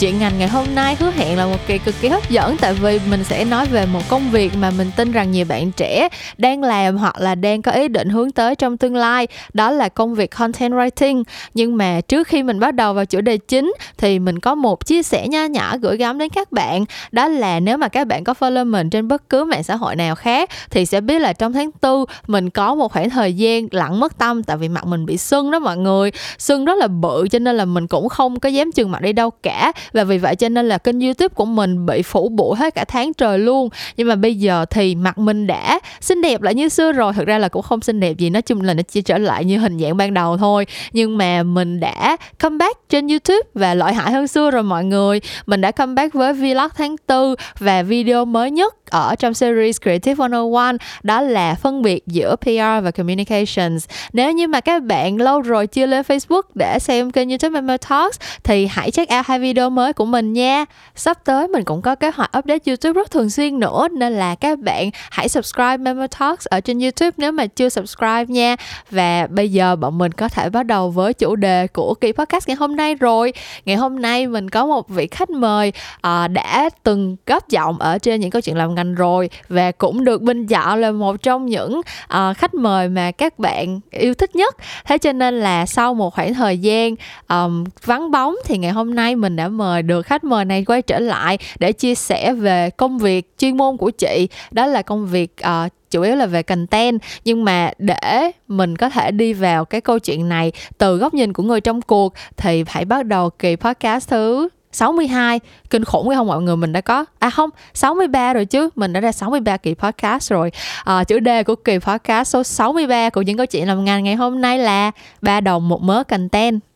Chuyện ngành ngày hôm nay hứa hẹn là một kỳ cực kỳ hấp dẫn. Tại vì mình sẽ nói về một công việc mà mình tin rằng nhiều bạn trẻ đang làm hoặc là đang có ý định hướng tới trong tương lai. Đó là công việc content writing. Nhưng mà trước khi mình bắt đầu vào chủ đề chính Thì mình có một chia sẻ nho nhỏ gửi gắm đến các bạn. Đó là nếu mà các bạn có follow mình trên bất cứ mạng xã hội nào khác Thì sẽ biết là trong tháng tư mình có một khoảng thời gian lặng mất tâm Tại vì mặt mình bị sưng đó mọi người. Sưng rất là bự cho nên là mình cũng không có dám chừng mặt đi đâu cả. Và vì vậy cho nên là kênh youtube của mình bị phủ bụi hết cả tháng trời luôn. Nhưng mà bây giờ thì mặt mình đã xinh đẹp lại như xưa rồi. Thật ra là cũng không xinh đẹp gì, Nói chung là nó chỉ trở lại như hình dạng ban đầu thôi. Nhưng mà mình đã comeback trên youtube và lợi hại hơn xưa rồi mọi người. Mình đã comeback với vlog tháng 4 và video mới nhất ở trong series Creative 101 đó là phân biệt giữa PR và Communications. Nếu như mà các bạn lâu rồi chưa lên Facebook để xem kênh YouTube Memo Talks, thì hãy check out hai video mới của mình nha. Sắp tới mình cũng có kế hoạch update YouTube rất thường xuyên nữa nên là các bạn hãy subscribe Memo Talks ở trên YouTube nếu mà chưa subscribe nha. Và bây giờ bọn mình có thể bắt đầu với chủ đề của kỳ podcast ngày hôm nay rồi. Ngày hôm nay mình có một vị khách mời uh, đã từng góp giọng ở trên những câu chuyện làm ngành rồi và cũng được bình chọn là một trong những uh, khách mời mà các bạn yêu thích nhất thế cho nên là sau một khoảng thời gian um, vắng bóng thì ngày hôm nay mình đã mời được khách mời này quay trở lại để chia sẻ về công việc chuyên môn của chị. Đó là công việc uh, chủ yếu là về content. Nhưng mà để mình có thể đi vào cái câu chuyện này từ góc nhìn của người trong cuộc thì hãy bắt đầu kỳ podcast thứ 62 kinh khủng phải không mọi người mình đã có à không 63 rồi chứ. Mình đã ra 63 kỳ podcast rồi. Ờ, à, chủ đề của kỳ podcast số 63 của những câu chuyện làm ngành ngày hôm nay là ba đồng một mớ content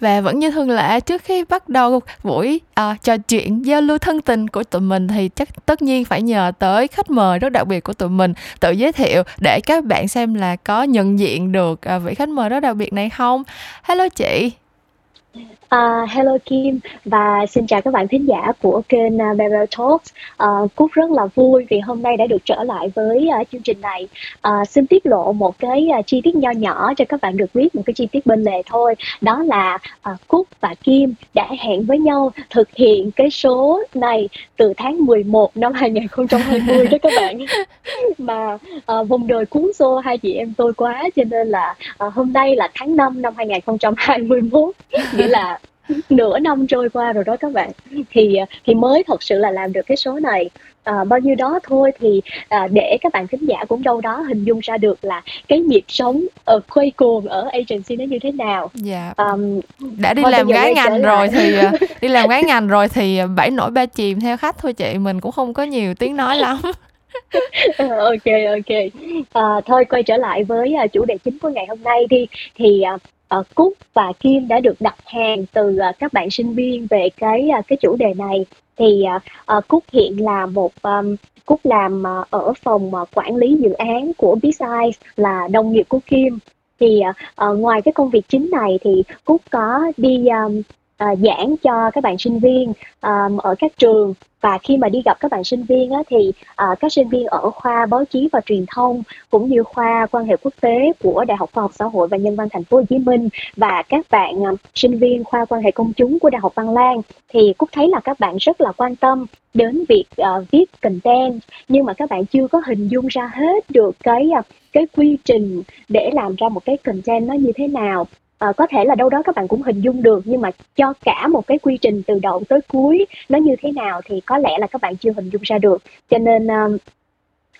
và vẫn như thường lệ trước khi bắt đầu buổi uh, trò chuyện giao lưu thân tình của tụi mình thì chắc tất nhiên phải nhờ tới khách mời rất đặc biệt của tụi mình tự giới thiệu để các bạn xem là có nhận diện được uh, vị khách mời rất đặc biệt này không. Hello chị. Uh, hello Kim và xin chào các bạn thính giả của kênh uh, Barrel Talks. Uh, Cúc rất là vui vì hôm nay đã được trở lại với uh, chương trình này. Uh, xin tiết lộ một cái uh, chi tiết nho nhỏ cho các bạn được biết một cái chi tiết bên lề thôi. Đó là uh, Cúc và Kim đã hẹn với nhau thực hiện cái số này từ tháng 11 năm 2020 đó các bạn. Mà uh, vùng đời cuốn xô hai chị em tôi quá cho nên là uh, hôm nay là tháng 5 năm 2021 nghĩa là nửa năm trôi qua rồi đó các bạn. Thì thì mới thật sự là làm được cái số này. À, bao nhiêu đó thôi thì à, để các bạn khán giả cũng đâu đó hình dung ra được là cái nhịp sống ở quay cuồng ở agency nó như thế nào. Dạ. Um, đã đi làm gái ngành rồi thì à, đi làm gái ngành rồi thì bảy nổi ba chìm theo khách thôi chị. Mình cũng không có nhiều tiếng nói lắm. Ok ok. À, thôi quay trở lại với uh, chủ đề chính của ngày hôm nay đi. Thì uh, uh, Cúc và Kim đã được đặt hàng từ uh, các bạn sinh viên về cái uh, cái chủ đề này. Thì uh, uh, Cúc hiện là một um, Cúc làm uh, ở phòng uh, quản lý dự án của BizEye là đồng nghiệp của Kim. Thì uh, ngoài cái công việc chính này thì Cúc có đi um, uh, giảng cho các bạn sinh viên um, ở các trường. Và khi mà đi gặp các bạn sinh viên á, thì uh, các sinh viên ở khoa báo chí và truyền thông cũng như khoa quan hệ quốc tế của Đại học Khoa học Xã hội và Nhân văn Thành phố Hồ Chí Minh và các bạn uh, sinh viên khoa quan hệ công chúng của Đại học Văn Lang thì cũng thấy là các bạn rất là quan tâm đến việc uh, viết content. Nhưng mà các bạn chưa có hình dung ra hết được cái uh, cái quy trình để làm ra một cái content nó như thế nào à, có thể là đâu đó các bạn cũng hình dung được nhưng mà cho cả một cái quy trình từ đầu tới cuối nó như thế nào thì có lẽ là các bạn chưa hình dung ra được cho nên uh,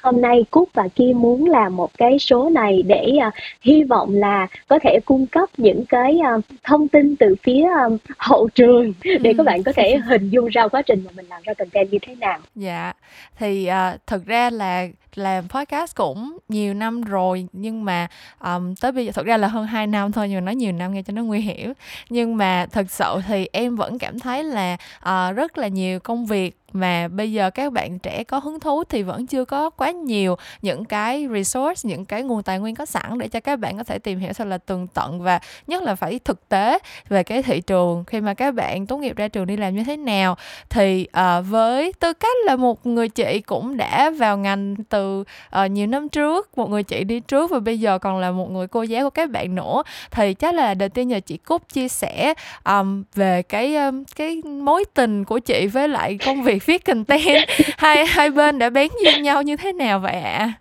hôm nay Cúc và Kim muốn làm một cái số này để uh, hy vọng là có thể cung cấp những cái uh, thông tin từ phía um, hậu trường để các bạn có thể hình dung ra quá trình mà mình làm ra content như thế nào. Dạ, thì uh, thực ra là làm podcast cũng nhiều năm rồi nhưng mà um, tới bây giờ thực ra là hơn 2 năm thôi nhưng mà nói nhiều năm nghe cho nó nguy hiểm. Nhưng mà thực sự thì em vẫn cảm thấy là uh, rất là nhiều công việc mà bây giờ các bạn trẻ có hứng thú thì vẫn chưa có quá nhiều những cái resource những cái nguồn tài nguyên có sẵn để cho các bạn có thể tìm hiểu thật là tường tận và nhất là phải thực tế về cái thị trường. Khi mà các bạn tốt nghiệp ra trường đi làm như thế nào thì uh, với tư cách là một người chị cũng đã vào ngành từ uh, nhiều năm trước một người chị đi trước và bây giờ còn là một người cô giáo của các bạn nữa. Thì chắc là đầu tiên nhờ chị Cúc chia sẻ um, về cái um, cái mối tình của chị với lại công việc viết content. Hai hai bên đã bén duyên nhau như thế nào vậy ạ?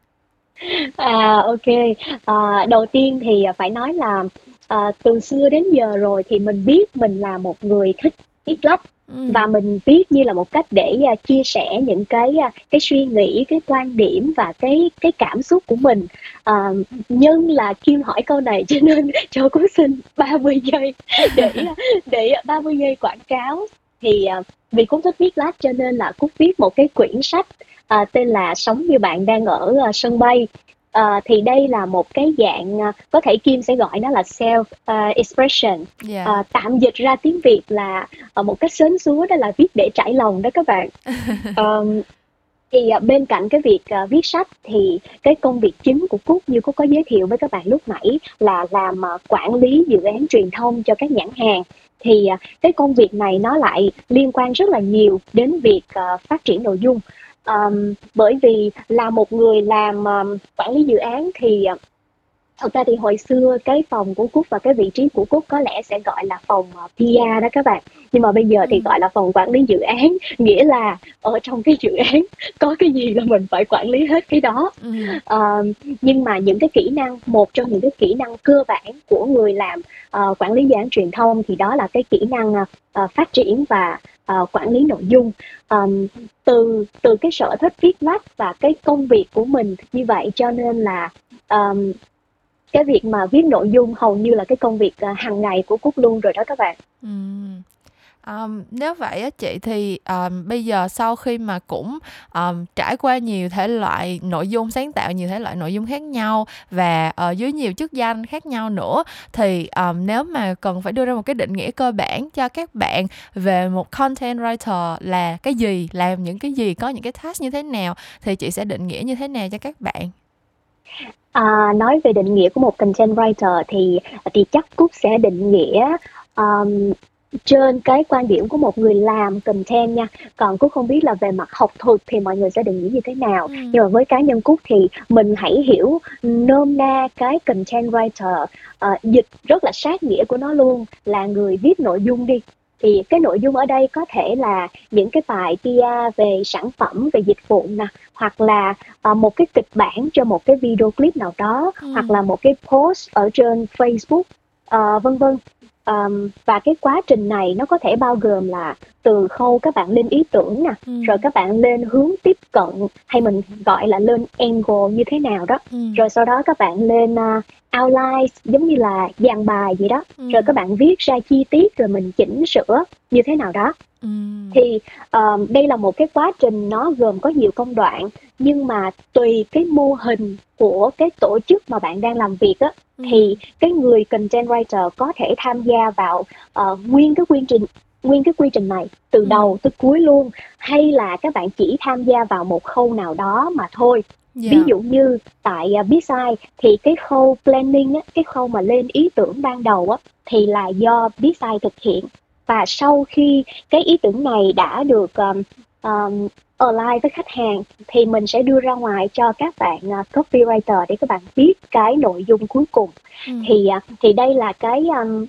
À ok, à, đầu tiên thì phải nói là à, từ xưa đến giờ rồi thì mình biết mình là một người thích viết blog ừ. và mình viết như là một cách để uh, chia sẻ những cái uh, cái suy nghĩ cái quan điểm và cái cái cảm xúc của mình. Uh, nhân là kim hỏi câu này cho nên cho cô xin 30 giây để để 30 giây quảng cáo. Thì uh, vì cũng thích viết lách cho nên là cúc viết một cái quyển sách uh, tên là sống như bạn đang ở uh, sân bay uh, thì đây là một cái dạng uh, có thể kim sẽ gọi nó là self uh, expression. Yeah. uh, tạm dịch ra tiếng việt là uh, một cách sến súa đó là viết để trải lòng đó các bạn. Um, thì uh, bên cạnh cái việc uh, viết sách thì cái công việc chính của Cúc như Cúc có giới thiệu với các bạn lúc nãy là làm uh, quản lý dự án truyền thông cho các nhãn hàng. Thì uh, cái công việc này nó lại liên quan rất là nhiều đến việc uh, phát triển nội dung um, bởi vì là một người làm um, quản lý dự án thì uh, thật ra thì hồi xưa cái phòng của cúc và cái vị trí của cúc có lẽ sẽ gọi là phòng uh, PR đó các bạn. Nhưng mà bây giờ thì ừ. gọi là phòng quản lý dự án nghĩa là ở trong cái dự án có cái gì là mình phải quản lý hết cái đó. Uh, nhưng mà những cái kỹ năng một trong những cái kỹ năng cơ bản của người làm uh, quản lý dự án truyền thông thì đó là cái kỹ năng uh, phát triển và uh, quản lý nội dung um, từ từ cái sở thích viết lách và cái công việc của mình như vậy cho nên là um, cái việc mà viết nội dung hầu như là cái công việc uh, hàng ngày của cúc luôn rồi đó các bạn ừ. Um, nếu vậy á chị thì um, bây giờ sau khi mà cũng um, trải qua nhiều thể loại nội dung sáng tạo nhiều thể loại nội dung khác nhau và uh, dưới nhiều chức danh khác nhau nữa thì um, nếu mà cần phải đưa ra một cái định nghĩa cơ bản cho các bạn về một content writer là cái gì làm những cái gì có những cái task như thế nào thì chị sẽ định nghĩa như thế nào cho các bạn? À, nói về định nghĩa của một content writer thì ờ, thì chắc Cúc sẽ định nghĩa um, trên cái quan điểm của một người làm content nha còn cúc không biết là về mặt học thuật thì mọi người sẽ định nghĩa như thế nào ừ. nhưng mà với cá nhân cúc thì mình hãy hiểu nôm na cái content writer uh, dịch rất là sát nghĩa của nó luôn là người viết nội dung đi thì cái nội dung ở đây có thể là những cái bài PR về sản phẩm về dịch vụ nè hoặc là uh, một cái kịch bản cho một cái video clip nào đó ừ. hoặc là một cái post ở trên Facebook uh, vân vân um, và cái quá trình này nó có thể bao gồm là từ khâu các bạn lên ý tưởng nè ừ. rồi các bạn lên hướng tiếp cận hay mình gọi là lên angle như thế nào đó ừ. rồi sau đó các bạn lên uh, outline giống như là dàn bài gì đó ừ. rồi các bạn viết ra chi tiết rồi mình chỉnh sửa như thế nào đó ừ. thì um, đây là một cái quá trình nó gồm có nhiều công đoạn nhưng mà tùy cái mô hình của cái tổ chức mà bạn đang làm việc á ừ. thì cái người content writer có thể tham gia vào uh, nguyên cái quy trình nguyên cái quy trình này từ ừ. đầu tới cuối luôn hay là các bạn chỉ tham gia vào một khâu nào đó mà thôi Yeah. Ví dụ như tại uh, Bizside thì cái khâu planning á, cái khâu mà lên ý tưởng ban đầu á thì là do Bizside thực hiện và sau khi cái ý tưởng này đã được um, um, align với khách hàng thì mình sẽ đưa ra ngoài cho các bạn uh, copywriter để các bạn viết cái nội dung cuối cùng ừ. thì uh, thì đây là cái um,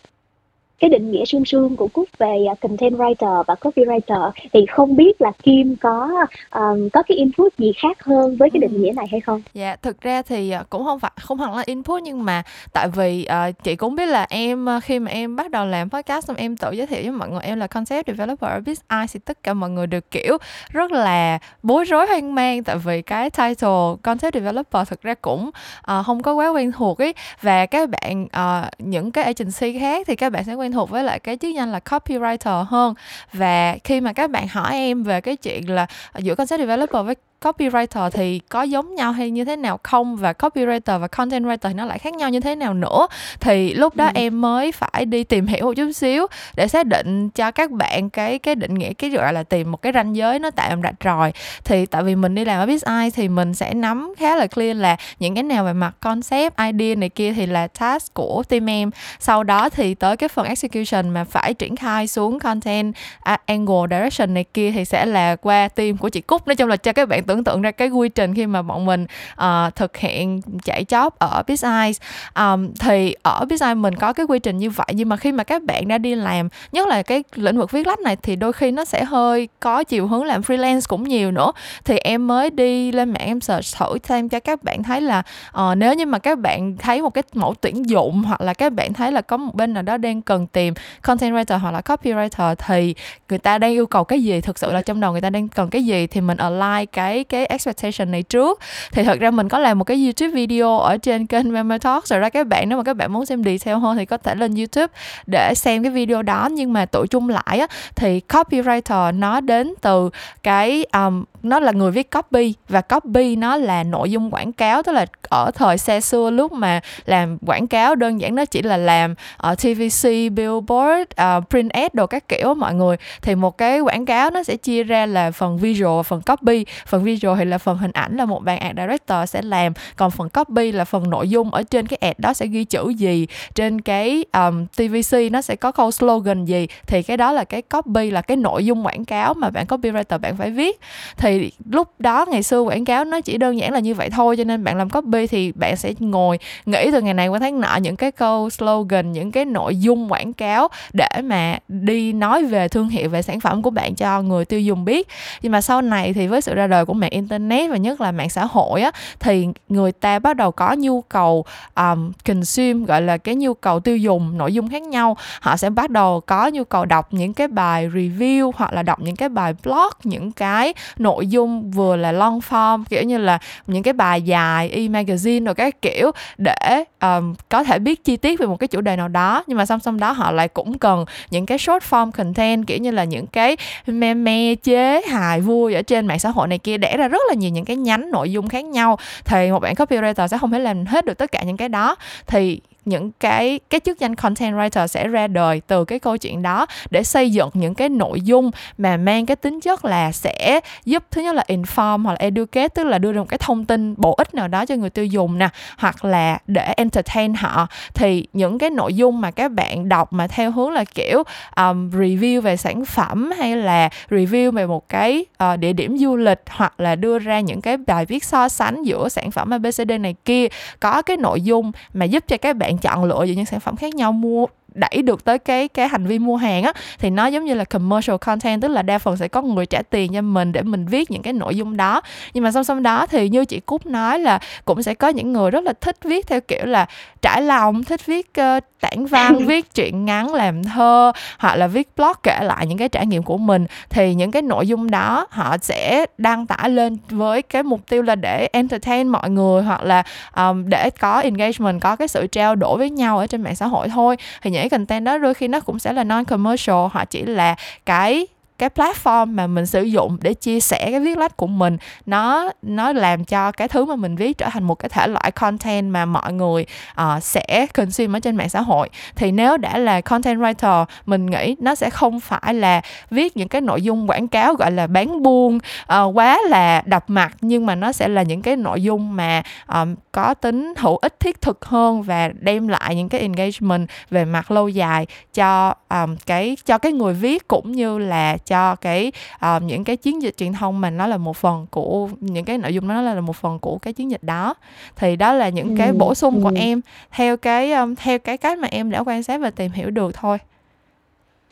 cái định nghĩa sương sương của Cúc về uh, content writer và copywriter thì không biết là Kim có um, có cái input gì khác hơn với cái định nghĩa này hay không? Dạ, thực ra thì uh, cũng không phải không hẳn là input nhưng mà tại vì uh, chị cũng biết là em khi mà em bắt đầu làm podcast xong em tự giới thiệu với mọi người em là concept developer ở BizEye thì tất cả mọi người được kiểu rất là bối rối hoang mang tại vì cái title concept developer thực ra cũng uh, không có quá quen thuộc ấy và các bạn uh, những cái agency khác thì các bạn sẽ quen quen thuộc với lại cái chức danh là copywriter hơn. Và khi mà các bạn hỏi em về cái chuyện là giữa concept developer với copywriter thì có giống nhau hay như thế nào không? Và copywriter và content writer thì nó lại khác nhau như thế nào nữa? Thì lúc đó ừ. em mới phải đi tìm hiểu một chút xíu để xác định cho các bạn cái cái định nghĩa cái gọi là tìm một cái ranh giới nó tạm rạch ròi. Thì tại vì mình đi làm ở BizEye thì mình sẽ nắm khá là clear là những cái nào về mặt concept idea này kia thì là task của team em. Sau đó thì tới cái phần execution mà phải triển khai xuống content uh, angle direction này kia thì sẽ là qua team của chị Cúc. Nói chung là cho các bạn tưởng tượng ra cái quy trình khi mà bọn mình uh, thực hiện chạy job ở BizEye um, thì ở Biz Eyes mình có cái quy trình như vậy nhưng mà khi mà các bạn đã đi làm nhất là cái lĩnh vực viết lách này thì đôi khi nó sẽ hơi có chiều hướng làm freelance cũng nhiều nữa. Thì em mới đi lên mạng em search thử xem cho các bạn thấy là uh, nếu như mà các bạn thấy một cái mẫu tuyển dụng hoặc là các bạn thấy là có một bên nào đó đang cần tìm content writer hoặc là copywriter thì người ta đang yêu cầu cái gì thực sự là trong đầu người ta đang cần cái gì thì mình align cái cái expectation này trước. Thì thật ra mình có làm một cái youtube video ở trên kênh mama Talk rồi ra các bạn nếu mà các bạn muốn xem detail hơn thì có thể lên youtube để xem cái video đó. Nhưng mà tụi chung lại á thì copywriter nó đến từ cái um, nó là người viết copy và copy nó là nội dung quảng cáo tức là ở thời xa xưa lúc mà làm quảng cáo đơn giản nó chỉ là làm ờ, uh, TVC, billboard, uh, print ad đồ các kiểu mọi người. Thì một cái quảng cáo nó sẽ chia ra là phần visual và phần copy. Phần visual thì là phần hình ảnh là một bạn ad director sẽ làm còn phần copy là phần nội dung ở trên cái ad đó sẽ ghi chữ gì trên cái um, TVC nó sẽ có câu slogan gì. Thì cái đó là cái copy là cái nội dung quảng cáo mà bạn copywriter bạn phải viết. Thì lúc đó ngày xưa quảng cáo nó chỉ đơn giản là như vậy thôi cho nên bạn làm copy thì bạn sẽ ngồi nghĩ từ ngày này qua tháng nọ những cái câu slogan những cái nội dung quảng cáo để mà đi nói về thương hiệu về sản phẩm của bạn cho người tiêu dùng biết. Nhưng mà sau này thì với sự ra đời của mạng internet và nhất là mạng xã hội á thì người ta bắt đầu có nhu cầu um, consume gọi là cái nhu cầu tiêu dùng nội dung khác nhau. Họ sẽ bắt đầu có nhu cầu đọc những cái bài review hoặc là đọc những cái bài blog những cái nội nội dung vừa là long form kiểu như là những cái bài dài e-magazine rồi các kiểu để um, có thể biết chi tiết về một cái chủ đề nào đó. Nhưng mà song song đó họ lại cũng cần những cái short form content kiểu như là những cái meme chế hài vui ở trên mạng xã hội này kia để ra rất là nhiều những cái nhánh nội dung khác nhau. Thì một bạn copywriter sẽ không thể làm hết được tất cả những cái đó. Thì những cái cái chức danh content writer sẽ ra đời từ cái câu chuyện đó để xây dựng những cái nội dung mà mang cái tính chất là sẽ giúp thứ nhất là inform hoặc là educate tức là đưa ra một cái thông tin bổ ích nào đó cho người tiêu dùng nè hoặc là để entertain họ. Thì những cái nội dung mà các bạn đọc mà theo hướng là kiểu um, review về sản phẩm hay là review về một cái uh, địa điểm du lịch hoặc là đưa ra những cái bài viết so sánh giữa sản phẩm ABCD này kia có cái nội dung mà giúp cho các bạn chọn lựa giữa những sản phẩm khác nhau mua đẩy được tới cái cái hành vi mua hàng á thì nó giống như là commercial content tức là đa phần sẽ có người trả tiền cho mình để mình viết những cái nội dung đó. Nhưng mà song song đó thì như chị Cúc nói là cũng sẽ có những người rất là thích viết theo kiểu là trải lòng thích viết uh, tản văn viết truyện ngắn làm thơ hoặc là viết blog kể lại những cái trải nghiệm của mình. Thì những cái nội dung đó họ sẽ đăng tải lên với cái mục tiêu là để entertain mọi người hoặc là um, để có engagement có cái sự trao đổi với nhau ở trên mạng xã hội thôi. Thì những cái content đó, đôi khi nó cũng sẽ là non commercial họ chỉ là cái cái platform mà mình sử dụng để chia sẻ cái viết lách của mình. Nó nó làm cho cái thứ mà mình viết trở thành một cái thể loại content mà mọi người uh, sẽ consume ở trên mạng xã hội. Thì nếu đã là content writer mình nghĩ nó sẽ không phải là viết những cái nội dung quảng cáo gọi là bán buôn uh, quá là đập mặt nhưng mà nó sẽ là những cái nội dung mà um, có tính hữu ích thiết thực hơn và đem lại những cái engagement về mặt lâu dài cho um, cái cho cái người viết cũng như là cho cái uh, những cái chiến dịch truyền thông mà nó là một phần của những cái nội dung đó là một phần của cái chiến dịch đó. Thì đó là những ừ, cái bổ sung ừ. của em theo cái um, theo cái cách mà em đã quan sát và tìm hiểu được thôi.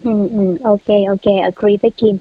Ừ, ừ, ok ok agree với Kim.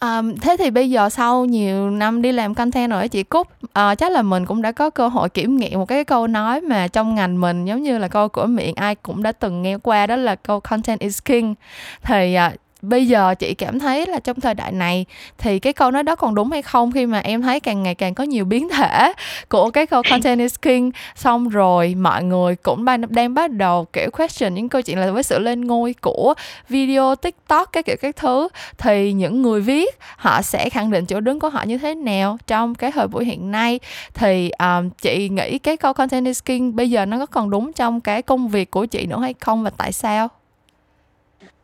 Um, thế thì bây giờ sau nhiều năm đi làm content rồi chị Cúc uh, chắc là mình cũng đã có cơ hội kiểm nghiệm một cái câu nói mà trong ngành mình giống như là câu của miệng ai cũng đã từng nghe qua đó là câu content is king thì uh, bây giờ chị cảm thấy là trong thời đại này thì cái câu nói đó còn đúng hay không khi mà em thấy càng ngày càng có nhiều biến thể của cái câu content is king. Xong rồi mọi người cũng đang bắt đầu kiểu question những câu chuyện là với sự lên ngôi của video tiktok các kiểu các thứ. Thì những người viết họ sẽ khẳng định chỗ đứng của họ như thế nào trong cái thời buổi hiện nay. Thì um, chị nghĩ cái câu content is king bây giờ nó có còn đúng trong cái công việc của chị nữa hay không và tại sao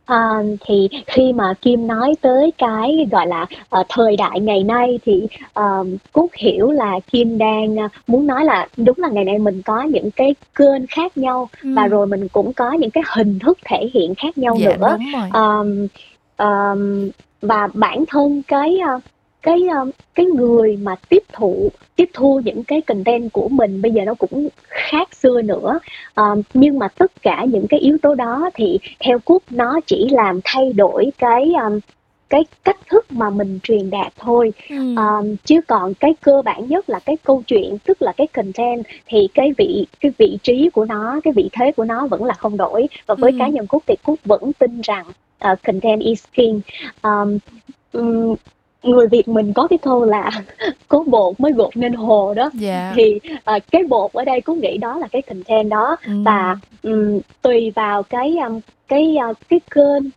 À, thì khi mà Kim nói tới cái gọi là uh, thời đại ngày nay thì uh, Cúc hiểu là Kim đang uh, muốn nói là đúng là ngày nay mình có những cái kênh khác nhau ừ. và rồi mình cũng có những cái hình thức thể hiện khác nhau dạ, nữa. Đúng rồi. Um, um, và bản thân cái uh, cái um, cái người mà tiếp thụ tiếp thu những cái content của mình bây giờ nó cũng khác xưa nữa um, nhưng mà tất cả những cái yếu tố đó thì theo cúc nó chỉ làm thay đổi cái um, cái cách thức mà mình truyền đạt thôi ừ. um, chứ còn cái cơ bản nhất là cái câu chuyện tức là cái content thì cái vị cái vị trí của nó cái vị thế của nó vẫn là không đổi và với ừ. cá nhân cúc thì cúc vẫn tin rằng uh, content is king um, um, người Việt mình có cái câu là có bột mới gột nên hồ đó yeah. thì uh, cái bột ở đây cũng nghĩ đó là cái content đó ừ. và um, tùy vào cái um, cái uh, cái kênh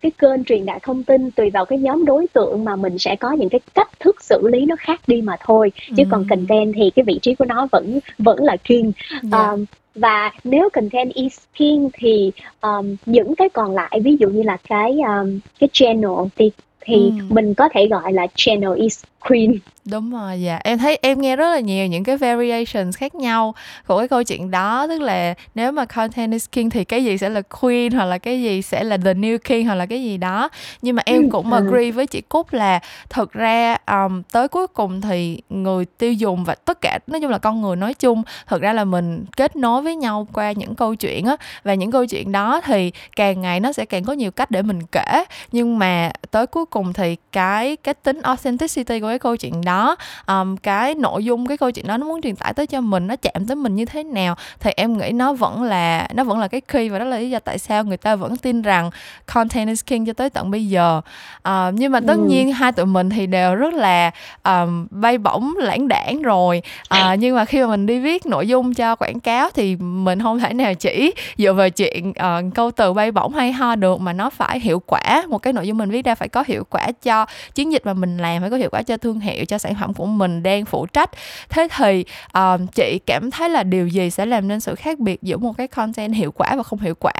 cái kênh truyền đạt thông tin tùy vào cái nhóm đối tượng mà mình sẽ có những cái cách thức xử lý nó khác đi mà thôi chứ ừ. còn content thì cái vị trí của nó vẫn vẫn là king yeah. um, và nếu content is king thì um, những cái còn lại ví dụ như là cái um, cái channel thì thì ừ. mình có thể gọi là channel is queen đúng rồi dạ. Em thấy em nghe rất là nhiều những cái variations khác nhau của cái câu chuyện đó. Tức là nếu mà content is king thì cái gì sẽ là queen hoặc là cái gì sẽ là the new king hoặc là cái gì đó. Nhưng mà em cũng ừ. agree với chị cúc là thực ra um, tới cuối cùng thì người tiêu dùng và tất cả nói chung là con người nói chung thực ra là mình kết nối với nhau qua những câu chuyện á. Và những câu chuyện đó thì càng ngày nó sẽ càng có nhiều cách để mình kể. Nhưng mà tới cuối cùng thì cái cái tính authenticity của cái câu chuyện đó um, cái nội dung cái câu chuyện đó nó muốn truyền tải tới cho mình nó chạm tới mình như thế nào thì em nghĩ nó vẫn là nó vẫn là cái key và đó là lý do tại sao người ta vẫn tin rằng content is king cho tới tận bây giờ. Uh, nhưng mà tất ừ. nhiên hai tụi mình thì đều rất là um, bay bổng lãng đảng rồi. Uh, nhưng mà khi mà mình đi viết nội dung cho quảng cáo thì mình không thể nào chỉ dựa vào chuyện uh, câu từ bay bổng hay ho được mà nó phải hiệu quả. Một cái nội dung mình viết ra phải có hiệu quả cho chiến dịch mà mình làm phải có hiệu quả cho thương hiệu cho sản phẩm của mình đang phụ trách. Thế thì um, chị cảm thấy là điều gì sẽ làm nên sự khác biệt giữa một cái content hiệu quả và không hiệu quả?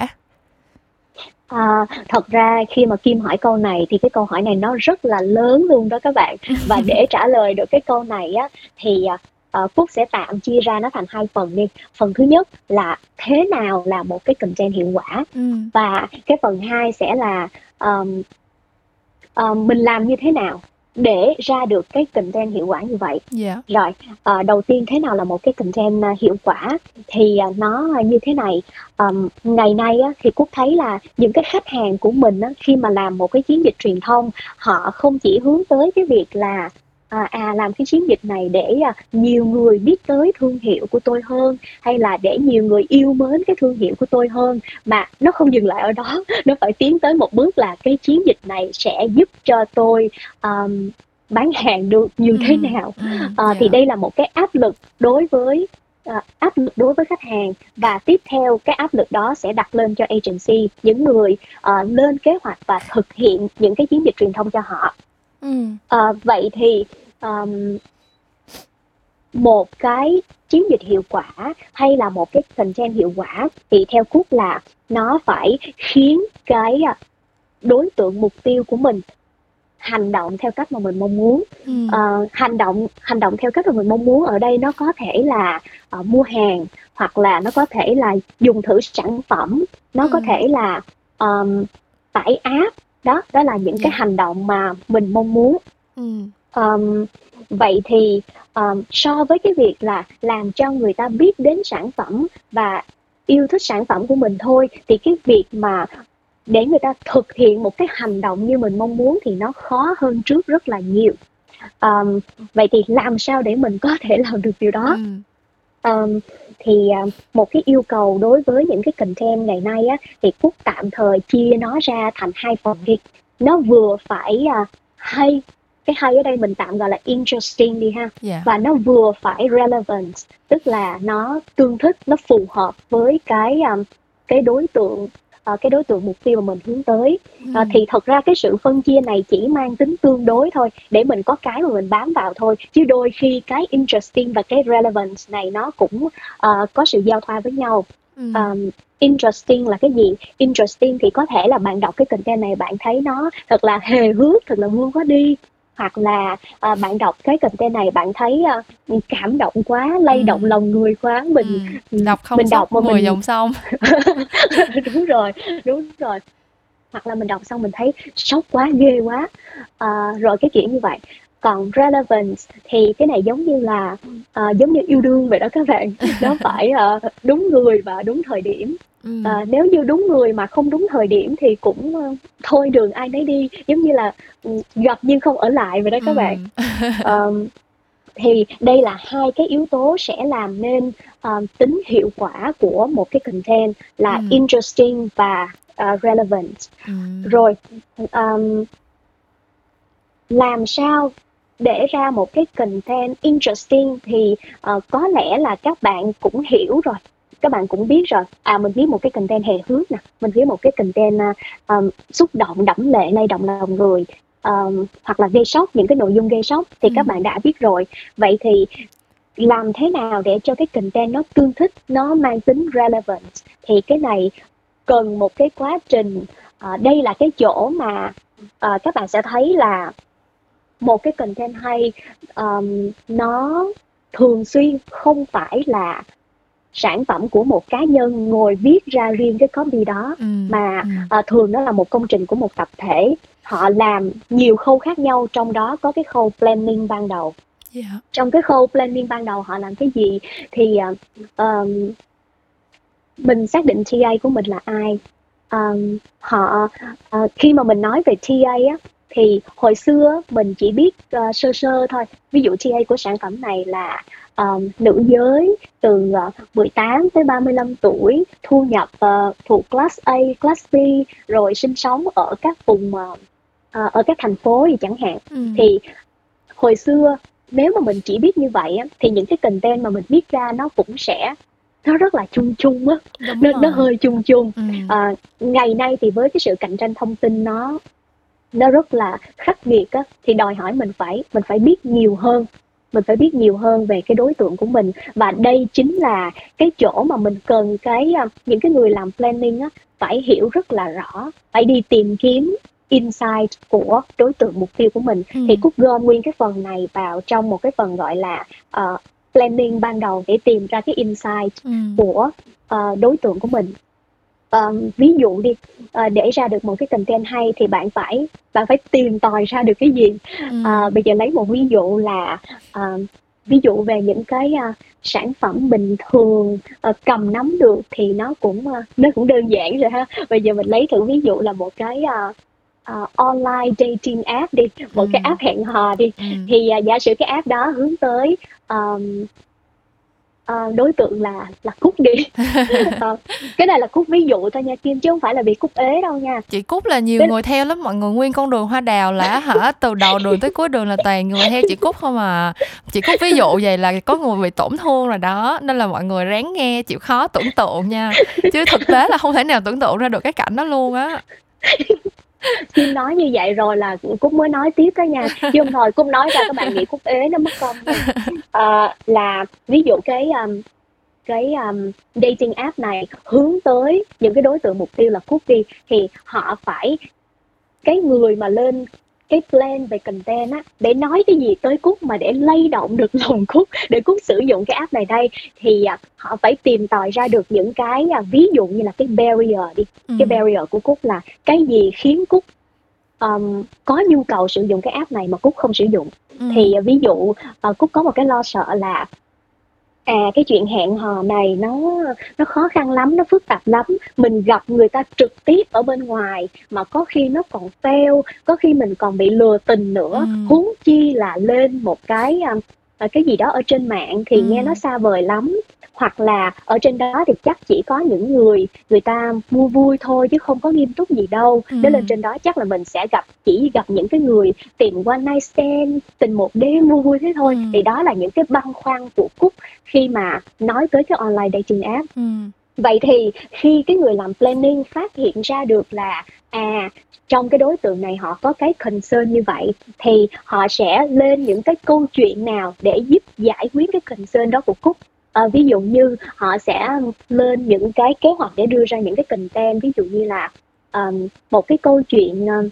À, thật ra khi mà Kim hỏi câu này thì cái câu hỏi này nó rất là lớn luôn đó các bạn. Và để trả lời được cái câu này á thì uh, Phúc sẽ tạm chia ra nó thành hai phần đi. Phần thứ nhất là thế nào là một cái content hiệu quả? Ừ. và cái phần hai sẽ là um, um, mình làm như thế nào để ra được cái content hiệu quả như vậy. Yeah. Dạ. Rồi, à, đầu tiên thế nào là một cái content uh, hiệu quả thì uh, nó như thế này. Um, ngày nay á, thì Cúc thấy là những cái khách hàng của mình á, khi mà làm một cái chiến dịch truyền thông, họ không chỉ hướng tới cái việc là à, à làm cái chiến dịch này để à, nhiều người biết tới thương hiệu của tôi hơn hay là để nhiều người yêu mến cái thương hiệu của tôi hơn. Mà nó không dừng lại ở đó nó phải tiến tới một bước là cái chiến dịch này sẽ giúp cho tôi um, bán hàng được như thế ừ, nào. ừ, à, yeah. thì đây là một cái áp lực đối với uh, áp lực đối với khách hàng. Và tiếp theo cái áp lực đó sẽ đặt lên cho agency những người uh, lên kế hoạch và thực hiện những cái chiến dịch truyền thông cho họ Ừ. À, vậy thì um, một cái chiến dịch hiệu quả hay là một cái content hiệu quả thì theo Cúc là nó phải khiến cái à, đối tượng mục tiêu của mình hành động theo cách mà mình mong muốn ừ. uh, hành động hành động theo cách mà mình mong muốn ở đây nó có thể là uh, mua hàng hoặc là nó có thể là dùng thử sản phẩm nó ừ. có thể là um, tải app đó đó là những cái dạ. hành động mà mình mong muốn um, vậy thì um, so với cái việc là làm cho người ta biết đến sản phẩm và yêu thích sản phẩm của mình thôi thì cái việc mà để người ta thực hiện một cái hành động như mình mong muốn thì nó khó hơn trước rất là nhiều um, vậy thì làm sao để mình có thể làm được điều đó ừ. Um, thì uh, một cái yêu cầu đối với những cái content ngày nay á thì Cúc tạm thời chia nó ra thành hai phần đi nó vừa phải uh, hay cái hay ở đây mình tạm gọi là interesting đi ha yeah. Dạ. và nó vừa phải relevant tức là nó tương thích nó phù hợp với cái um, cái đối tượng uh, cái đối tượng mục tiêu mà mình hướng tới. Uh, thì thật ra cái sự phân chia này chỉ mang tính tương đối thôi để mình có cái mà mình bám vào thôi. Chứ đôi khi cái interesting và cái relevance này nó cũng uh, có sự giao thoa với nhau. Um, interesting là cái gì? Interesting thì có thể là bạn đọc cái content này bạn thấy nó thật là hề hước thật là vui quá đi hoặc là à, bạn đọc cái content này bạn thấy à, cảm động quá lay ừ. động lòng người quá mình ừ. đọc không mình đọc mà 10 mình dòng xong đúng rồi đúng rồi hoặc là mình đọc xong mình thấy sốc quá ghê quá à, rồi cái chuyện như vậy còn relevance thì cái này giống như là uh, giống như yêu đương vậy đó các bạn nó phải uh, đúng người và đúng thời điểm Ừ. À, nếu như đúng người mà không đúng thời điểm thì cũng uh, thôi đường ai nấy đi giống như là um, gặp nhưng không ở lại vậy đó các ừ. bạn um, thì đây là hai cái yếu tố sẽ làm nên um, tính hiệu quả của một cái content là ừ. interesting và uh, relevant ừ. rồi um, làm sao để ra một cái content interesting thì uh, có lẽ là các bạn cũng hiểu rồi. Các bạn cũng biết rồi. À mình viết một cái content hề hước nè. Mình viết một cái content um, xúc động đẫm lệ lay động lòng người um, hoặc là gây sốc những cái nội dung gây sốc thì ừ. các bạn đã biết rồi. Vậy thì làm thế nào để cho cái content nó tương thích nó mang tính relevant thì cái này cần một cái quá trình uh, đây là cái chỗ mà uh, các bạn sẽ thấy là một cái content hay um, nó thường xuyên không phải là sản phẩm của một cá nhân ngồi viết ra riêng cái copy đó ừ, mà ừ. À, thường nó là một công trình của một tập thể họ làm nhiều khâu khác nhau trong đó có cái khâu planning ban đầu yeah. Dạ. trong cái khâu planning ban đầu họ làm cái gì thì uh, um, mình xác định TA của mình là ai um, họ uh, khi mà mình nói về TA á thì hồi xưa mình chỉ biết uh, sơ sơ thôi. Ví dụ TA của sản phẩm này là um, nữ giới từ uh, 18 tới 35 tuổi thu nhập uh, thuộc class A, class B rồi sinh sống ở các vùng uh, uh, ở các thành phố gì chẳng hạn. Ừ. thì hồi xưa nếu mà mình chỉ biết như vậy á, thì những cái content mà mình viết ra nó cũng sẽ nó rất là chung chung á. Nó, nó hơi chung chung. Ừ. à, ngày nay thì với cái sự cạnh tranh thông tin nó nó rất là khắc nghiệt á. Thì đòi hỏi mình phải mình phải biết nhiều hơn. Mình phải biết nhiều hơn về cái đối tượng của mình. Và đây chính là cái chỗ mà mình cần cái à, những cái người làm planning á phải hiểu rất là rõ. Phải đi tìm kiếm insight của đối tượng mục tiêu của mình. Ừ. thì cúc gom nguyên cái phần này vào trong một cái phần gọi là uh, planning ban đầu để tìm ra cái insight ừ. của uh, đối tượng của mình um, ví dụ đi uh, để ra được một cái content hay thì bạn phải bạn phải tìm tòi ra được cái gì ừ. uh, bây giờ lấy một ví dụ là uh, ví dụ về những cái uh, sản phẩm bình thường uh, cầm nắm được thì nó cũng uh, nó cũng đơn giản rồi ha bây giờ mình lấy thử ví dụ là một cái uh, uh, online dating app đi một ừ. cái app hẹn hò đi ừ. thì uh, giả sử cái app đó hướng tới um, uh, đối tượng là là cúc đi. Uh, cái này là cúc ví dụ thôi nha kim chứ không phải là bị cúc ế đâu nha. Chị cúc là nhiều người theo lắm mọi người nguyên con đường hoa đào là hả? Từ đầu đường tới cuối đường là toàn người theo chị cúc không à. Chị cúc ví dụ vậy là có người bị tổn thương rồi đó nên là mọi người ráng nghe chịu khó tưởng tượng nha. Chứ thực tế là không thể nào tưởng tượng ra được cái cảnh đó luôn á Kim nói như vậy rồi là Cúc mới nói tiếp đó nha. Chứ không thôi Cúc nói ra các bạn nghĩ Cúc ế nó mất công à, Là ví dụ cái um, cái um, dating app này hướng tới những cái đối tượng mục tiêu là Cúc đi Thì họ phải cái người mà lên cái plan về content á để nói cái gì tới cúc mà để lay động được lòng cúc để cúc sử dụng cái app này đây thì à, họ phải tìm tòi ra được những cái à, ví dụ như là cái barrier đi ừ. cái barrier của cúc là cái gì khiến cúc um, có nhu cầu sử dụng cái app này mà cúc không sử dụng ừ. thì à, ví dụ uh, cúc có một cái lo sợ là à cái chuyện hẹn hò này nó nó khó khăn lắm nó phức tạp lắm mình gặp người ta trực tiếp ở bên ngoài mà có khi nó còn fail có khi mình còn bị lừa tình nữa ừ. huống chi là lên một cái à, cái gì đó ở trên mạng thì ừ. nghe nó xa vời lắm hoặc là ở trên đó thì chắc chỉ có những người người ta mua vui thôi chứ không có nghiêm túc gì đâu ừ. đến lên trên đó chắc là mình sẽ gặp chỉ gặp những cái người tìm one night stand tình một đêm mua vui thế thôi ừ. thì đó là những cái băn khoăn của cúc khi mà nói tới cái online dating app ừ. Vậy thì khi cái người làm planning phát hiện ra được là à trong cái đối tượng này họ có cái concern như vậy thì họ sẽ lên những cái câu chuyện nào để giúp giải quyết cái concern đó của cúc à, ví dụ như họ sẽ lên những cái kế hoạch để đưa ra những cái content ví dụ như là um, một cái câu chuyện um,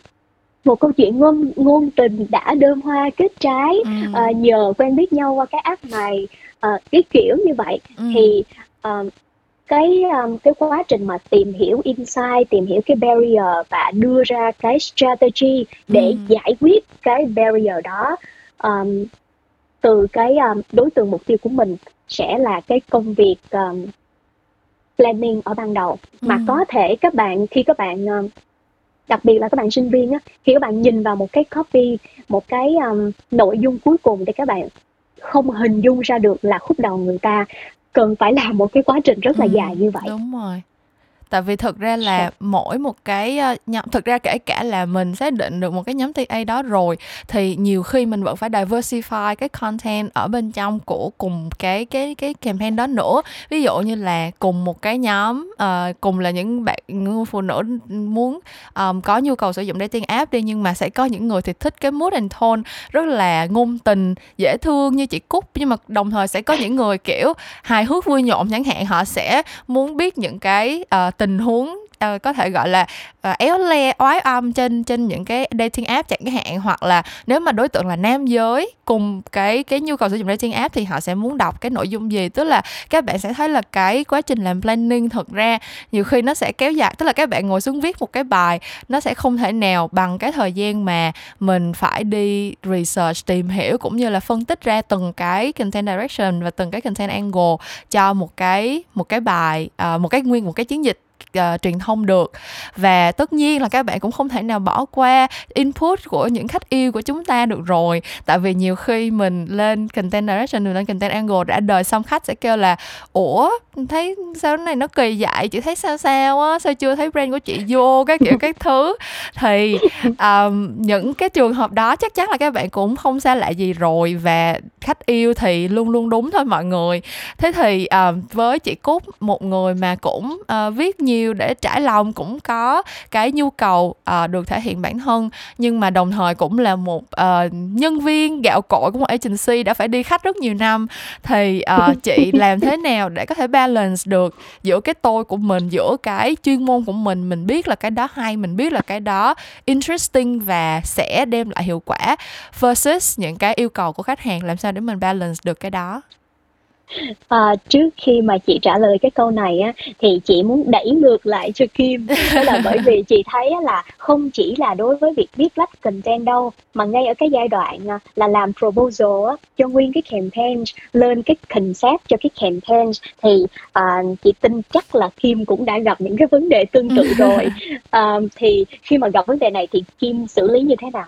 một câu chuyện ngôn ngôn tình đã đơm hoa kết trái ừ. uh, nhờ quen biết nhau qua cái app này uh, cái kiểu như vậy ừ. thì um, cái um, cái quá trình mà tìm hiểu insight tìm hiểu cái barrier và đưa ra cái strategy để ừ. giải quyết cái barrier đó um, từ cái um, đối tượng mục tiêu của mình sẽ là cái công việc um, planning ở ban đầu mà ừ. có thể các bạn khi các bạn um, đặc biệt là các bạn sinh viên á khi các bạn nhìn vào một cái copy một cái um, nội dung cuối cùng thì các bạn không hình dung ra được là khúc đầu người ta cần phải làm một cái quá trình rất là ừ, dài như vậy. đúng rồi tại vì thực ra là dạ. mỗi một cái ờ, nhóm thực ra kể cả là mình xác định được một cái nhóm TA đó rồi thì nhiều khi mình vẫn phải diversify cái content ở bên trong của cùng cái cái cái campaign đó nữa ví dụ như là cùng một cái nhóm uh, cùng là những bạn phụ nữ muốn um, có nhu cầu sử dụng dating app đi nhưng mà sẽ có những người thì thích cái mood and tone rất là ngôn tình dễ thương như chị cúc nhưng mà đồng thời sẽ có những người kiểu hài hước vui nhộn chẳng hạn họ sẽ muốn biết những cái uh, tình huống uh, có thể gọi là uh, éo le oái âm trên trên những cái dating app chẳng hạn hoặc là nếu mà đối tượng là nam giới cùng cái cái nhu cầu sử dụng dating app thì họ sẽ muốn đọc cái nội dung gì. Tức là các bạn sẽ thấy là cái quá trình làm planning thực ra nhiều khi nó sẽ kéo dài tức là các bạn ngồi xuống viết một cái bài nó sẽ không thể nào bằng cái thời gian mà mình phải đi research tìm hiểu cũng như là phân tích ra từng cái content direction và từng cái content angle cho một cái một cái bài uh, một cái nguyên một cái chiến dịch uh, truyền thông được. Và tất nhiên là các bạn cũng không thể nào bỏ qua input của những khách yêu của chúng ta được rồi. Tại vì nhiều khi mình lên content direction mình lên content angle đã đời xong khách sẽ kêu là ủa thấy sao cái này nó kỳ vậy? Chị thấy sao sao á? Sao chưa thấy brand của chị vô? Cái kiểu các thứ. Thì um, những cái trường hợp đó chắc chắn là các bạn cũng không xa lạ gì rồi. Và khách yêu thì luôn luôn đúng thôi mọi người. Thế thì um, với chị cúc một người mà cũng uh, viết nhiều để trải lòng cũng có cái nhu cầu uh, được thể hiện bản thân. Nhưng mà đồng thời cũng là một uh, nhân viên gạo cội của một agency đã phải đi khách rất nhiều năm. Thì uh, chị làm thế nào để có thể balance được giữa cái tôi của mình giữa cái chuyên môn của mình? Mình biết là cái đó hay mình biết là cái đó interesting và sẽ đem lại hiệu quả versus những cái yêu cầu của khách hàng làm sao để mình balance được cái đó À, trước khi mà chị trả lời cái câu này á, thì chị muốn đẩy ngược lại cho Kim đó là bởi vì chị thấy á, là không chỉ là đối với việc viết lách content đâu mà ngay ở cái giai đoạn à, là làm proposal á, cho nguyên cái campaign lên cái concept cho cái campaign thì à, chị tin chắc là Kim cũng đã gặp những cái vấn đề tương tự rồi à, thì khi mà gặp vấn đề này thì Kim xử lý như thế nào?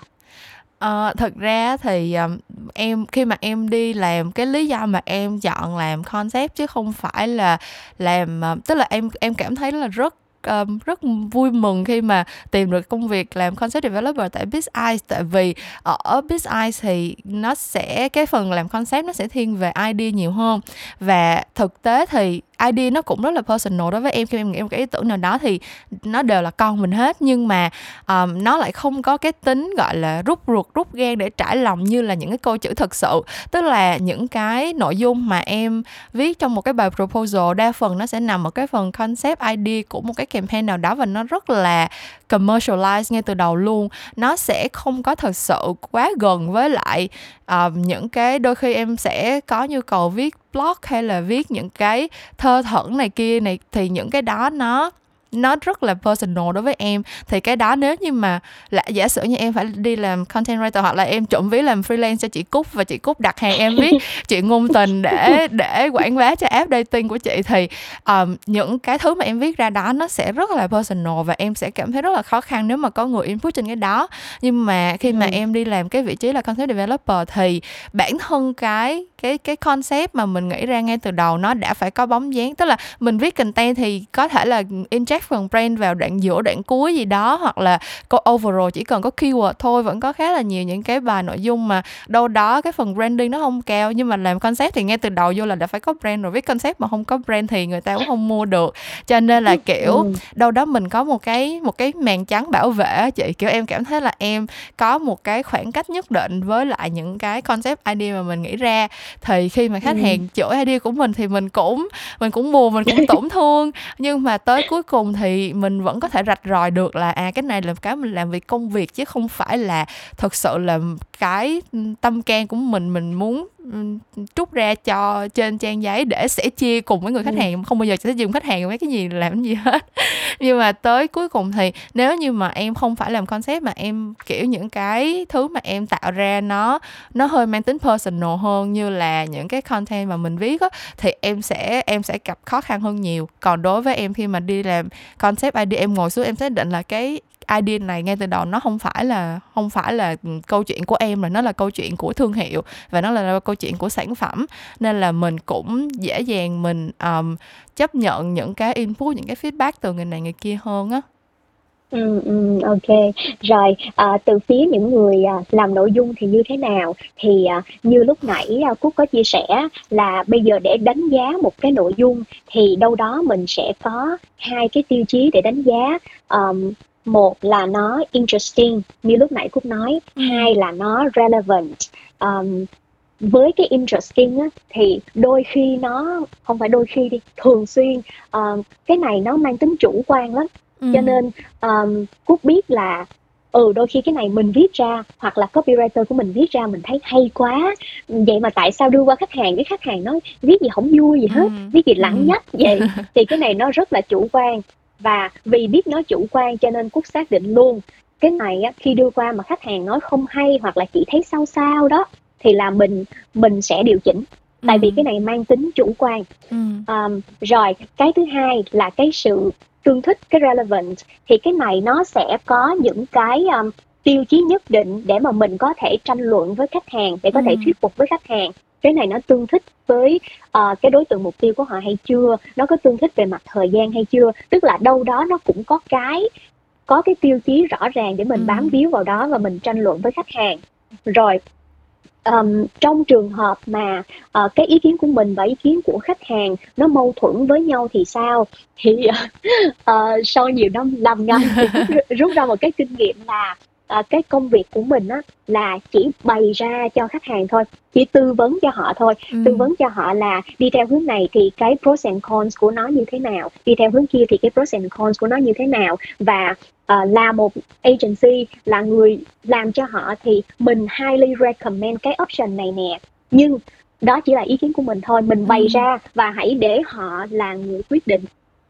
Ờ, thực ra thì um, em khi mà em đi làm cái lý do mà em chọn làm concept chứ không phải là làm uh, tức là em em cảm thấy là rất um, rất vui mừng khi mà tìm được công việc làm concept developer tại BizEye tại vì ở BizEye thì nó sẽ cái phần làm concept nó sẽ thiên về idea nhiều hơn. Và thực tế thì idea nó cũng rất là personal đối với em. Khi em nghĩ một cái ý tưởng nào đó thì nó đều là con mình hết. Nhưng mà um, nó lại không có cái tính gọi là rút ruột rút gan để trải lòng như là những cái câu chữ thật sự. Tức là những cái nội dung mà em viết trong một cái bài proposal đa phần nó sẽ nằm ở cái phần concept idea của một cái campaign nào đó và nó rất là commercialize ngay từ đầu luôn. Nó sẽ không có thật sự quá gần với lại uh, những cái đôi khi em sẽ có nhu cầu viết blog hay là viết những cái thơ thẩn này kia này thì những cái đó nó nó rất là personal đối với em thì cái đó nếu như mà là giả sử như em phải đi làm content writer hoặc là em trộm ví làm freelance cho chị Cúc và chị Cúc đặt hàng em viết chuyện ngôn tình để để quảng bá cho app dating của chị thì um, những cái thứ mà em viết ra đó nó sẽ rất là personal và em sẽ cảm thấy rất là khó khăn nếu mà có người input trên cái đó nhưng mà khi mà ừ. em đi làm cái vị trí là content developer thì bản thân cái cái cái concept mà mình nghĩ ra ngay từ đầu nó đã phải có bóng dáng. Tức là mình viết content thì có thể là inject phần brand vào đoạn giữa đoạn cuối gì đó hoặc là có overall chỉ cần có keyword thôi vẫn có khá là nhiều những cái bài nội dung mà đâu đó cái phần branding nó không cao. Nhưng mà làm concept thì ngay từ đầu vô là đã phải có brand rồi. Viết concept mà không có brand thì người ta cũng không mua được. Cho nên là kiểu ừ. đâu đó mình có một cái một cái màn trắng bảo vệ chị. Kiểu em cảm thấy là em có một cái khoảng cách nhất định với lại những cái concept idea mà mình nghĩ ra thì khi mà khách ừ. hàng chửi idea của mình thì mình cũng mình cũng buồn mình cũng tổn thương nhưng mà tới cuối cùng thì mình vẫn có thể rạch ròi được là à cái này là cái mình làm vì công việc chứ không phải là thật sự là cái tâm can của mình mình muốn trút ra cho trên trang giấy để sẽ chia cùng với người khách ừ. hàng không bao giờ sẽ dùng khách hàng mấy cái gì làm cái gì hết nhưng mà tới cuối cùng thì nếu như mà em không phải làm concept mà em kiểu những cái thứ mà em tạo ra nó nó hơi mang tính personal hơn như là những cái content mà mình viết á thì em sẽ em sẽ gặp khó khăn hơn nhiều còn đối với em khi mà đi làm concept idea em ngồi xuống em xác định là cái idea này ngay từ đầu nó không phải là không phải là câu chuyện của em mà nó là câu chuyện của thương hiệu và nó là câu chuyện của sản phẩm nên là mình cũng dễ dàng mình um, chấp nhận những cái input những cái feedback từ người này người kia hơn á Ừ, ừ ok. Rồi, à, từ phía những người, à, làm nội dung thì như thế nào? Thì, à, như lúc nãy, à, Cúc có chia sẻ là bây giờ để đánh giá một cái nội dung thì đâu đó mình sẽ có hai cái tiêu chí để đánh giá. Ờm, một là nó interesting như lúc nãy Cúc nói, ừ. hai là nó relevant. Ờm, với cái interesting á, thì đôi khi nó không phải đôi khi đi, thường xuyên, ờ, cái này nó mang tính chủ quan lắm. Ừm. Cho nên, ờm, Cúc biết là, ừ, đôi khi cái này mình viết ra hoặc là copywriter của mình viết ra mình thấy hay quá, vậy mà tại sao đưa qua khách hàng, cái khách hàng nói viết gì không vui gì hết, Ừm, viết gì lẳng ừm. nhách vậy, thì cái này nó rất là chủ quan. Và vì biết nó chủ quan cho nên Cúc xác định luôn, cái này á, khi đưa qua mà khách hàng nói không hay hoặc là chỉ thấy sao sao đó, thì là mình mình sẽ điều chỉnh, tại vì cái này mang tính chủ quan. Ừm. Ờm, rồi cái thứ hai là cái sự tương thích cái relevant thì cái này nó sẽ có những cái um, tiêu chí nhất định để mà mình có thể tranh luận với khách hàng để có ừ. thể thuyết phục với khách hàng cái này nó tương thích với uh, cái đối tượng mục tiêu của họ hay chưa? Nó có tương thích về mặt thời gian hay chưa? Tức là đâu đó nó cũng có cái có cái tiêu chí rõ ràng để mình ừ. bám víu vào đó và mình tranh luận với khách hàng. Rồi um, trong trường hợp mà uh, cái ý kiến của mình và ý kiến của khách hàng nó mâu thuẫn với nhau thì sao? Thì uh, sau nhiều năm làm rút, rút ra một cái kinh nghiệm là uh, cái công việc của mình á là chỉ bày ra cho khách hàng thôi chỉ tư vấn cho họ thôi ừ. tư vấn cho họ là đi theo hướng này thì cái pros and cons của nó như thế nào đi theo hướng kia thì cái pros and cons của nó như thế nào và uh, là một agency là người làm cho họ thì mình highly recommend cái option này nè nhưng đó chỉ là ý kiến của mình thôi mình bày ừ. ra và hãy để họ là người quyết định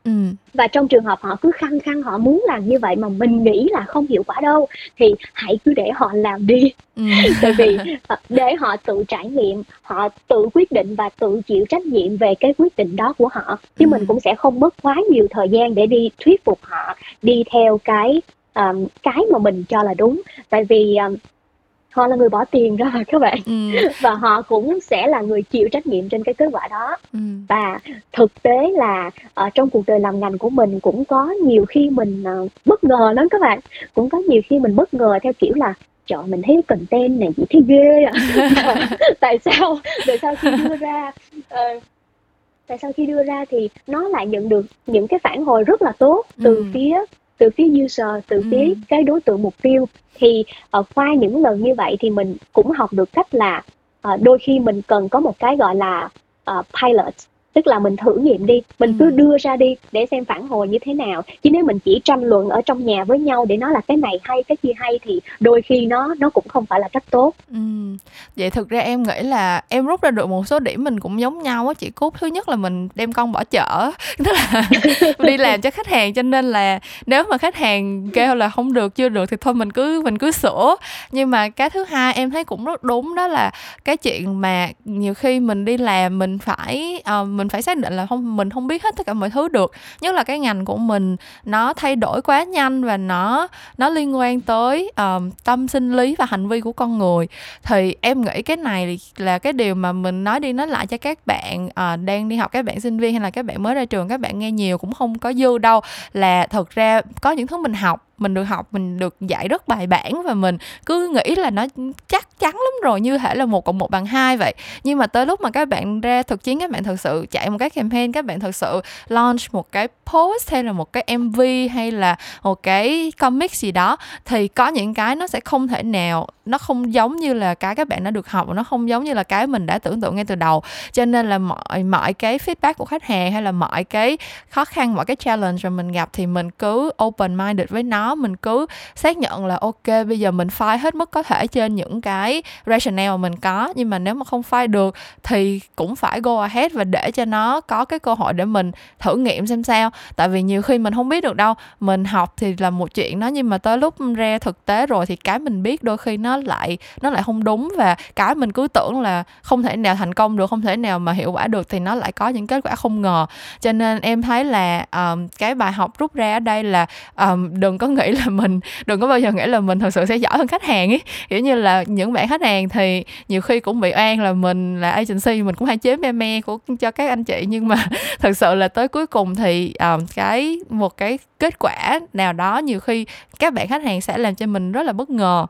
Ừ. Và trong trường hợp họ cứ khăng khăng họ muốn làm như vậy mà mình nghĩ là không hiệu quả đâu thì hãy cứ để họ làm đi. Ừ. Tại vì ờ, để họ tự trải nghiệm, họ tự quyết định và tự chịu trách nhiệm về cái quyết định đó của họ. Chứ ừ. mình cũng sẽ không mất quá nhiều thời gian để đi thuyết phục họ đi theo cái um, cái mà mình cho là đúng. Tại vì um, họ là người bỏ tiền ra mà các bạn ừ. và họ cũng sẽ là người chịu trách nhiệm trên cái kết quả đó ừ. và thực tế là ở ờ, trong cuộc đời làm ngành của mình cũng có nhiều khi mình uh, bất ngờ lắm các bạn cũng có nhiều khi mình bất ngờ theo kiểu là trời mình thấy content này chỉ thấy ghê à tại sao tại sao khi đưa ra uh, tại sao khi đưa ra thì nó lại nhận được những cái phản hồi rất là tốt từ ừ. phía từ phía user từ ừ. phía cái đối tượng mục tiêu thì uh, qua những lần như vậy thì mình cũng học được cách là uh, đôi khi mình cần có một cái gọi là uh, pilot tức là mình thử nghiệm đi mình cứ đưa ra đi để xem phản hồi như thế nào. Chứ nếu mình chỉ tranh luận ở trong nhà với nhau để nói là cái này hay cái kia hay thì đôi khi nó nó cũng không phải là cách tốt. Ừ. vậy thực ra em nghĩ là em rút ra được một số điểm mình cũng giống nhau á. Chị cúc thứ nhất là mình đem con bỏ chợ tức là đi làm cho khách hàng cho nên là nếu mà khách hàng kêu là không được chưa được thì thôi mình cứ mình cứ sửa. Nhưng mà cái thứ hai em thấy cũng rất đúng đó là cái chuyện mà nhiều khi mình đi làm mình phải uh, mình phải xác định là không mình không biết hết tất cả mọi thứ được. Nhất là cái ngành của mình nó thay đổi quá nhanh và nó nó liên quan tới um, tâm sinh lý và hành vi của con người. Thì em nghĩ cái này là cái điều mà mình nói đi nói lại cho các bạn uh, đang đi học các bạn sinh viên hay là các bạn mới ra trường các bạn nghe nhiều cũng không có dư đâu. Là thật ra có những thứ mình học mình được học, mình được dạy rất bài bản và mình cứ nghĩ là nó chắc chắn lắm rồi, như thể là một cộng một bằng hai vậy. Nhưng mà tới lúc mà các bạn ra thực chiến, các bạn thực sự chạy một cái campaign, các bạn thực sự launch một cái post hay là một cái mv hay là một cái comic gì đó, thì có những cái nó sẽ không thể nào nó không giống như là cái các bạn đã được học nó không giống như là cái mình đã tưởng tượng ngay từ đầu. Cho nên là mọi mọi cái feedback của khách hàng hay là mọi cái khó khăn, mọi cái challenge mà mình gặp thì mình cứ open minded với nó, mình cứ xác nhận là, ok, bây giờ mình file hết mức có thể trên những cái rationale mà mình có. Nhưng mà nếu mà không file được thì cũng phải go ahead và để cho nó có cái cơ hội để mình thử nghiệm xem sao. Tại vì nhiều khi mình không biết được đâu, mình học thì là một chuyện đó nhưng mà tới lúc ra thực tế rồi thì cái mình biết đôi khi nó lại nó lại không đúng và cái mình cứ tưởng là không thể nào thành công được không thể nào mà hiệu quả được thì nó lại có những kết quả không ngờ. Cho nên em thấy là um, cái bài học rút ra ở đây là um, đừng có nghĩ là mình đừng có bao giờ nghĩ là mình thật sự sẽ giỏi hơn khách hàng ấy. Kiểu như là những bạn khách hàng thì nhiều khi cũng bị oan là mình là agency mình cũng hay chế me me của cho các anh chị. Nhưng mà thật sự là tới cuối cùng thì um, cái một cái kết quả nào đó nhiều khi các bạn khách hàng sẽ làm cho mình rất là bất ngờ.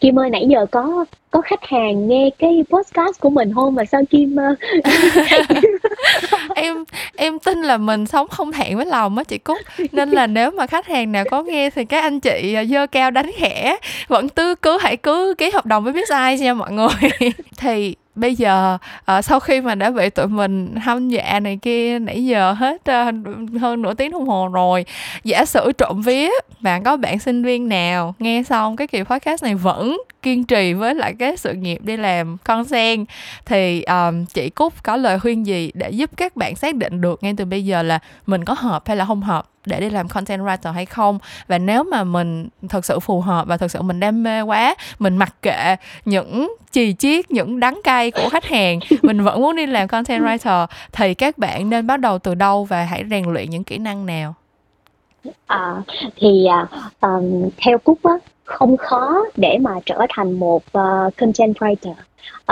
Kim ơi, nãy giờ có có khách hàng nghe cái podcast của mình không? Mà sao Kim ờ, em em tin là mình sống không hẹn với lòng á chị Cúc. Nên là nếu mà khách hàng nào có nghe thì các anh chị ờ, dơ cao đánh khẽ. Vẫn cứ cứ, hãy cứ ký hợp đồng với biết Ai nha mọi người. Thì bây giờ uh, sau khi mà đã bị tụi mình hâm dạ này kia nãy giờ hết uh, hơn nửa tiếng đồng hồ rồi. Giả sử trộm vía bạn có bạn sinh viên nào nghe xong cái kỳ podcast này vẫn kiên trì với lại cái sự nghiệp đi làm con sen thì um, chị Cúc có lời khuyên gì để giúp các bạn xác định được ngay từ bây giờ là mình có hợp hay là không hợp? Để đi làm content writer hay không. Và nếu mà mình thật sự phù hợp và thật sự mình đam mê quá mình mặc kệ những chì chiết những đắng cay của khách hàng mình vẫn muốn đi làm content writer thì các bạn nên bắt đầu từ đâu và hãy rèn luyện những kỹ năng nào? À, thì um, theo cúc á không khó để mà trở thành một uh, content writer.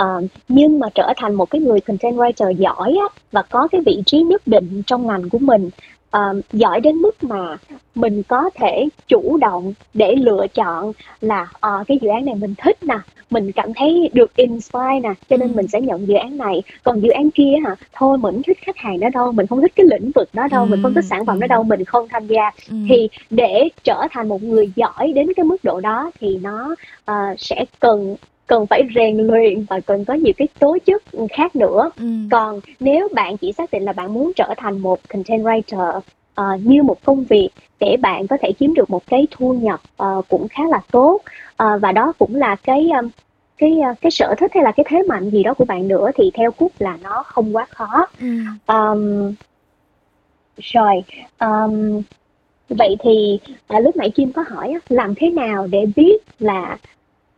Uh, nhưng mà trở thành một cái người content writer giỏi á, và có cái vị trí nhất định trong ngành của mình uh, giỏi đến mức mà mình có thể chủ động để lựa chọn là uh, cái dự án này mình thích nè mình cảm thấy được inspire nè cho nên ừ. mình sẽ nhận dự án này còn dự án kia hả thôi mình thích khách hàng đó đâu mình không thích cái lĩnh vực đó đâu ừ. mình không thích sản phẩm đó đâu mình không tham gia ừ. thì để trở thành một người giỏi đến cái mức độ đó thì nó uh, sẽ cần cần phải rèn luyện và cần có nhiều cái tố chất khác nữa ừ. còn nếu bạn chỉ xác định là bạn muốn trở thành một content writer uh, như một công việc để bạn có thể kiếm được một cái thu nhập uh, cũng khá là tốt uh, và đó cũng là cái um, cái cái sở thích hay là cái thế mạnh gì đó của bạn nữa thì theo cúc là nó không quá khó ừ. um, rồi um, vậy thì à, lúc nãy kim có hỏi làm thế nào để biết là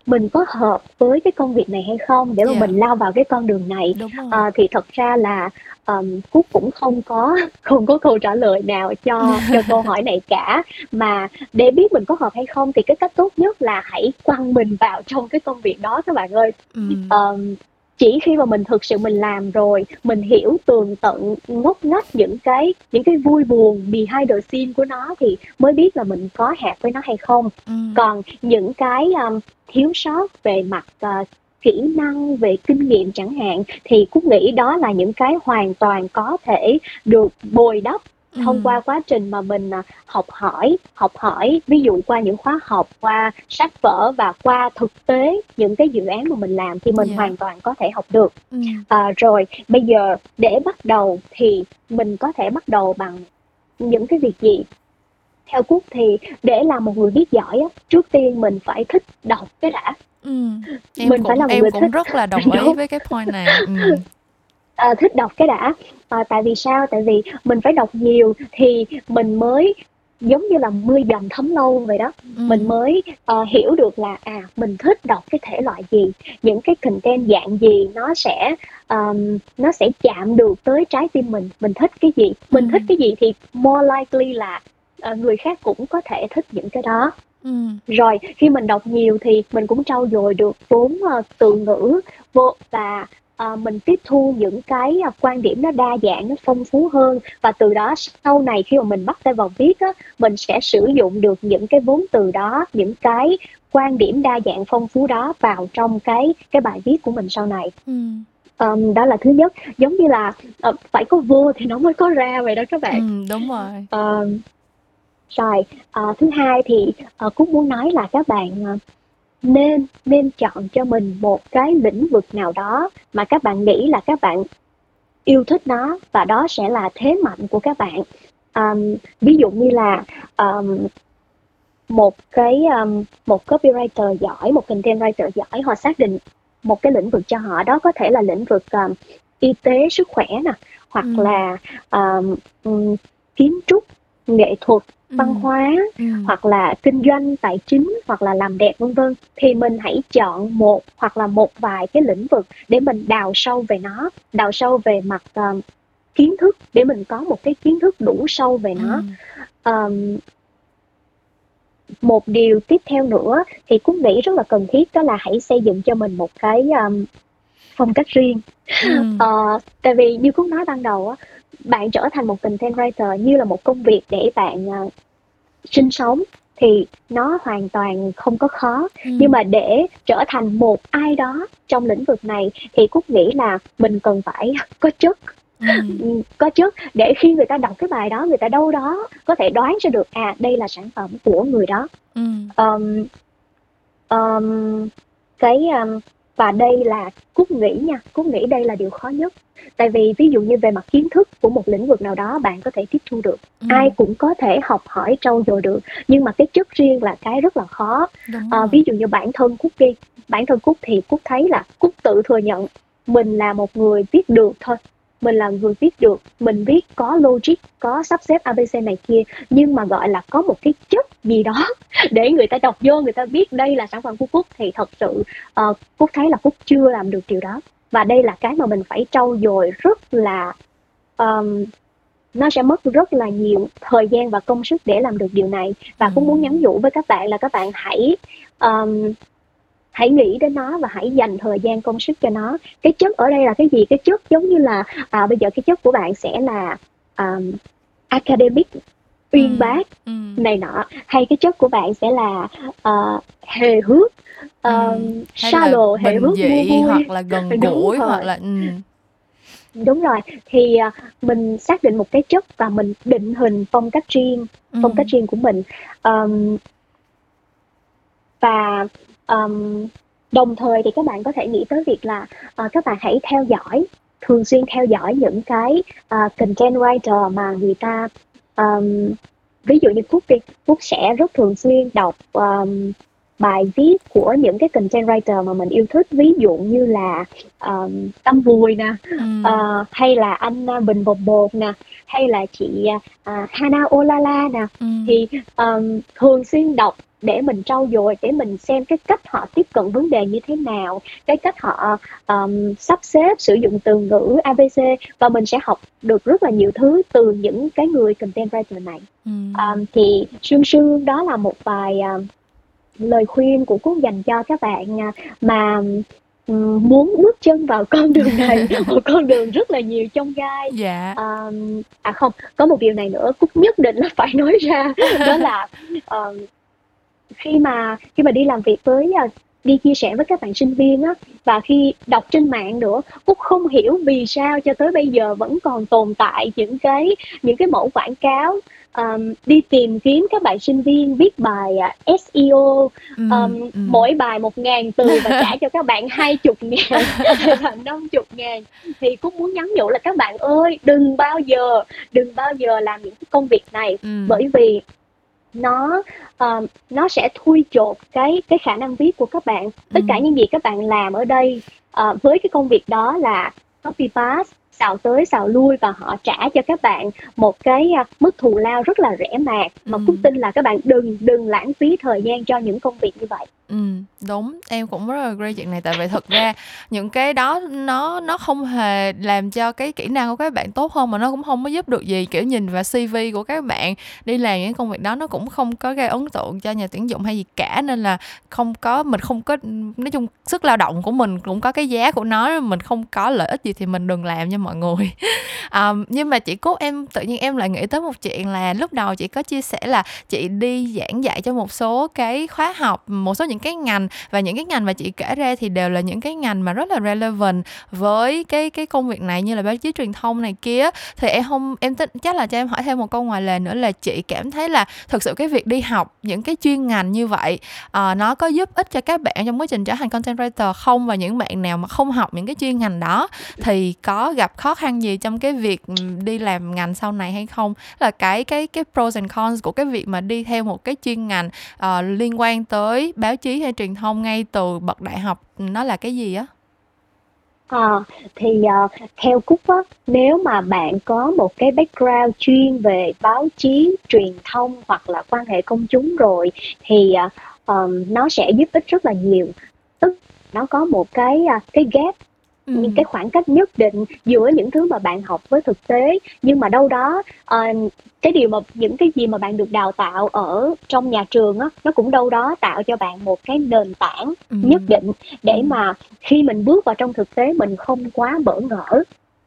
mình có hợp với cái công việc này hay không để mà yeah. mình lao vào cái con đường này à, thì thật ra là um, cúc cũng không có không có câu trả lời nào cho cho câu hỏi này cả mà để biết mình có hợp hay không thì cái cách tốt nhất là hãy quăng mình vào trong cái công việc đó các bạn ơi ừ. um, chỉ khi mà mình thực sự mình làm rồi mình hiểu tường tận ngóc ngách những cái những cái vui buồn behind the scene của nó thì mới biết là mình có hẹp với nó hay không ừ. còn những cái um, thiếu sót về mặt uh, kỹ năng về kinh nghiệm chẳng hạn thì cúc nghĩ đó là những cái hoàn toàn có thể được bồi đắp thông qua quá trình mà mình, à, học hỏi học hỏi, ví dụ qua những khóa học, qua sách vở và qua thực tế những cái dự án mà mình làm thì mình Dạ. hoàn toàn có thể học được. Ừm. À, rồi bây giờ để bắt đầu thì mình có thể bắt đầu bằng những cái việc gì? Theo Cúc thì để làm một người viết giỏi á, trước tiên mình phải thích đọc cái đã. Ừm, em Mình phải cũng là một em người cũng thích rất là đồng ý với cái point này. Ừm. Ờ, thích đọc cái đã. Ờ, tại vì sao? Tại vì mình phải đọc nhiều thì mình mới giống như là mưa dầm thấm lâu vậy đó. Mình Ừm. mới, ờ, hiểu được là, à, mình thích đọc cái thể loại gì, những cái content dạng gì nó sẽ, ờm, nó sẽ chạm được tới trái tim mình, mình thích cái gì, mình thích Ừm. cái gì thì more likely là, ờ, người khác cũng có thể thích những cái đó. Ừm. Rồi khi mình đọc nhiều thì mình cũng trau dồi được vốn, ơ, từ ngữ vô và, ờ, mình tiếp thu những cái, a, quan điểm nó đa dạng, nó phong phú hơn và từ đó sau này khi mà mình bắt tay vào viết á, mình sẽ sử dụng được những cái vốn từ đó, những cái quan điểm đa dạng phong phú đó vào trong cái cái bài viết của mình sau này. Ừm. Ờm, đó là thứ nhất, giống như là, ờ, phải có vô thì nó mới có ra vậy đó các bạn. Ừm, đúng rồi. Ờm, rồi, ờ, thứ hai thì, ờ, Cúc muốn nói là các bạn, nên nên chọn cho mình một cái lĩnh vực nào đó mà các bạn nghĩ là các bạn yêu thích nó và đó sẽ là thế mạnh của các bạn. Ờm, ví dụ như là, ờm, một cái, ờm, một copywriter giỏi, một content writer giỏi, họ xác định một cái lĩnh vực cho họ, đó có thể là lĩnh vực, ờm, y tế, sức khỏe nè, hoặc Ừm. là, ừm, kiến trúc, nghệ thuật, văn Ừm. hóa, Ừm. hoặc là kinh doanh, tài chính, hoặc là làm đẹp, vân vân. Thì mình hãy chọn một hoặc là một vài cái lĩnh vực để mình đào sâu về nó, đào sâu về mặt, ờm, kiến thức để mình có một cái kiến thức đủ sâu về nó. Ừm. Ờm. Một điều tiếp theo nữa thì Cúc nghĩ rất là cần thiết đó là hãy xây dựng cho mình một cái, ờm, phong cách riêng. Ừm. Ờ, tại vì như Cúc nói ban đầu á, bạn trở thành một content writer như là một công việc để bạn, ờ, sinh sống thì nó hoàn toàn không có khó. Nhưng Ừm. mà để trở thành một ai đó trong lĩnh vực này thì Cúc nghĩ là mình cần phải có chất. Ừm. Ừm, có chất để khi người ta đọc cái bài đó, người ta đâu đó có thể đoán ra được, à, đây là sản phẩm của người đó. Ừm. Ờm, ờm, cái, ờm và đây là Cúc nghĩ nha, Cúc nghĩ đây là điều khó nhất. Tại vì ví dụ như về mặt kiến thức của một lĩnh vực nào đó bạn có thể tiếp thu được, ai Ừm. cũng có thể học hỏi, trau dồi được, nhưng mà cái chất riêng là cái rất là khó. Rồi. ví dụ như bản thân Cúc đi, bản thân Cúc thì Cúc thấy là Cúc tự thừa nhận mình là một người viết được thôi, mình là người viết được, mình viết có logic, có sắp xếp ABC này kia, nhưng mà, gọi là, có một cái chất gì đó để người ta đọc vô người ta biết đây là sản phẩm của Cúc thì thật sự, ờ, Cúc thấy là Cúc chưa làm được điều đó. Và đây là cái mà mình phải trau dồi rất là, ờm, nó sẽ mất rất là nhiều thời gian và công sức để làm được điều này. Và Cúc muốn Ừm. nhắn nhủ với các bạn là các bạn hãy, ờm, hãy nghĩ đến nó và hãy dành thời gian, công sức cho nó. Cái chất ở đây là cái gì? Cái chất giống như là, à, bây giờ cái chất của bạn sẽ là, ờm, academic, uyên Ừm. bác Ừm. này nọ, hay cái chất của bạn sẽ là, ờ, hề hước. Hay là shallow, hề hước, vui vui. hoặc là gần gũi hoặc là ừm. Đúng rồi, thì, à, mình xác định một cái chất và mình định hình phong cách riêng, phong cách riêng của mình. Ờm. Và, ờm, đồng thời thì các bạn có thể nghĩ tới việc là, ờ, các bạn hãy theo dõi, thường xuyên theo dõi những cái, à, content writer mà người ta, ờm, ví dụ như Cúc đi, Cúc sẽ rất thường xuyên đọc, ờm, bài viết của những cái content writer mà mình yêu thích, ví dụ như là, ờm, Tâm Vùi nè, Ừm. ờ, hay là anh, a, Bình Bột Bột nè, hay là chị, à, à, Hana Olala nè. Ừm. Thì, ờm, thường xuyên đọc để mình trau dồi, để mình xem cái cách họ tiếp cận vấn đề như thế nào, cái cách họ, ờm, sắp xếp sử dụng từ ngữ ABC và mình sẽ học được rất là nhiều thứ từ những cái người content writer này. Ừm. Ờm, thì sương sương đó là một vài, à, lời khuyên của Cúc dành cho các bạn, à, mà, ừm, muốn bước chân vào con đường này, một con đường rất là nhiều chông gai. Dạ. Ờm, à, không, có một điều này nữa Cúc nhất định là phải nói ra, đó là, ờm, khi mà khi mà đi làm việc với, a, đi chia sẻ với các bạn sinh viên á và khi đọc trên mạng nữa Cúc không hiểu vì sao cho tới bây giờ vẫn còn tồn tại những cái những cái mẫu quảng cáo um, đi tìm kiếm các bạn sinh viên viết bài uh, SEO um, ừ, ừ. mỗi bài một ngàn từ và trả cho các bạn hai chục ngàn năm chục ngàn. Thì cũng muốn nhắn nhủ là các bạn ơi đừng bao giờ đừng bao giờ làm những cái công việc này. Ừ. bởi vì nó um, nó sẽ thui chột cái cái khả năng viết của các bạn. Tất cả những gì các bạn làm ở đây uh, với cái công việc đó là copy paste xào tới xào lui và họ trả cho các bạn một cái à, mức thù lao rất là rẻ mạt. Mà ừ. Phúc tin là các bạn đừng đừng lãng phí thời gian cho những công việc như vậy. Ừ, đúng, em cũng rất là agree chuyện này. Tại vì thực ra những cái đó nó nó không hề làm cho cái kỹ năng của các bạn tốt hơn mà nó cũng không có giúp được gì. Kiểu nhìn vào CV của các bạn đi làm những công việc đó nó cũng không có gây ấn tượng cho nhà tuyển dụng hay gì cả. Nên là không có mình không có nói chung sức lao động của mình cũng có cái giá của nó mình không có lợi ích gì thì mình đừng làm nha mọi người. Um, nhưng mà chị cốt em tự nhiên em lại nghĩ tới một chuyện là lúc đầu chị có chia sẻ là chị đi giảng dạy cho một số cái khóa học một số những những cái ngành và những cái ngành mà chị kể ra thì đều là những cái ngành mà rất là relevant với cái cái công việc này như là báo chí truyền thông này kia. Thì em không em tính chắc là cho em hỏi thêm một câu ngoài lề nữa là chị cảm thấy là thực sự cái việc đi học những cái chuyên ngành như vậy uh, nó có giúp ích cho các bạn trong quá trình trở thành content writer không? Và những bạn nào mà không học những cái chuyên ngành đó thì có gặp khó khăn gì trong cái việc đi làm ngành sau này hay không là cái cái cái pros and cons của cái việc mà đi theo một cái chuyên ngành uh, liên quan tới báo chí hay truyền thông ngay từ bậc đại học nó là cái gì á À, thì uh, theo Cúc á, nếu mà bạn có một cái background chuyên về báo chí, truyền thông hoặc là quan hệ công chúng rồi thì uh, um, nó sẽ giúp ích rất là nhiều. Tức nó có một cái uh, cái gap ừ. những cái khoảng cách nhất định giữa những thứ mà bạn học với thực tế nhưng mà đâu đó uh, cái điều mà những cái gì mà bạn được đào tạo ở trong nhà trường á nó cũng đâu đó tạo cho bạn một cái nền tảng ừ. nhất định để ừ. mà khi mình bước vào trong thực tế mình không quá bỡ ngỡ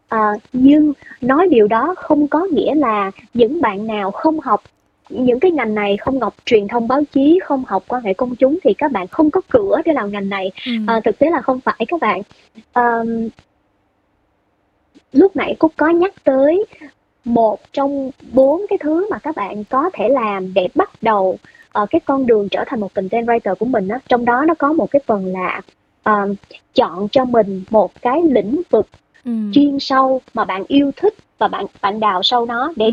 à, nhưng nói điều đó không có nghĩa là những bạn nào không học những cái ngành này không học truyền thông báo chí không học quan hệ công chúng thì các bạn không có cửa để làm ngành này ừ. à, thực tế là không phải các bạn à, lúc nãy cúc có nhắc tới một trong bốn cái thứ mà các bạn có thể làm để bắt đầu uh, cái con đường trở thành một content writer của mình á trong đó nó có một cái phần là uh, chọn cho mình một cái lĩnh vực ừ. chuyên sâu mà bạn yêu thích và bạn bạn đào sâu nó để ừ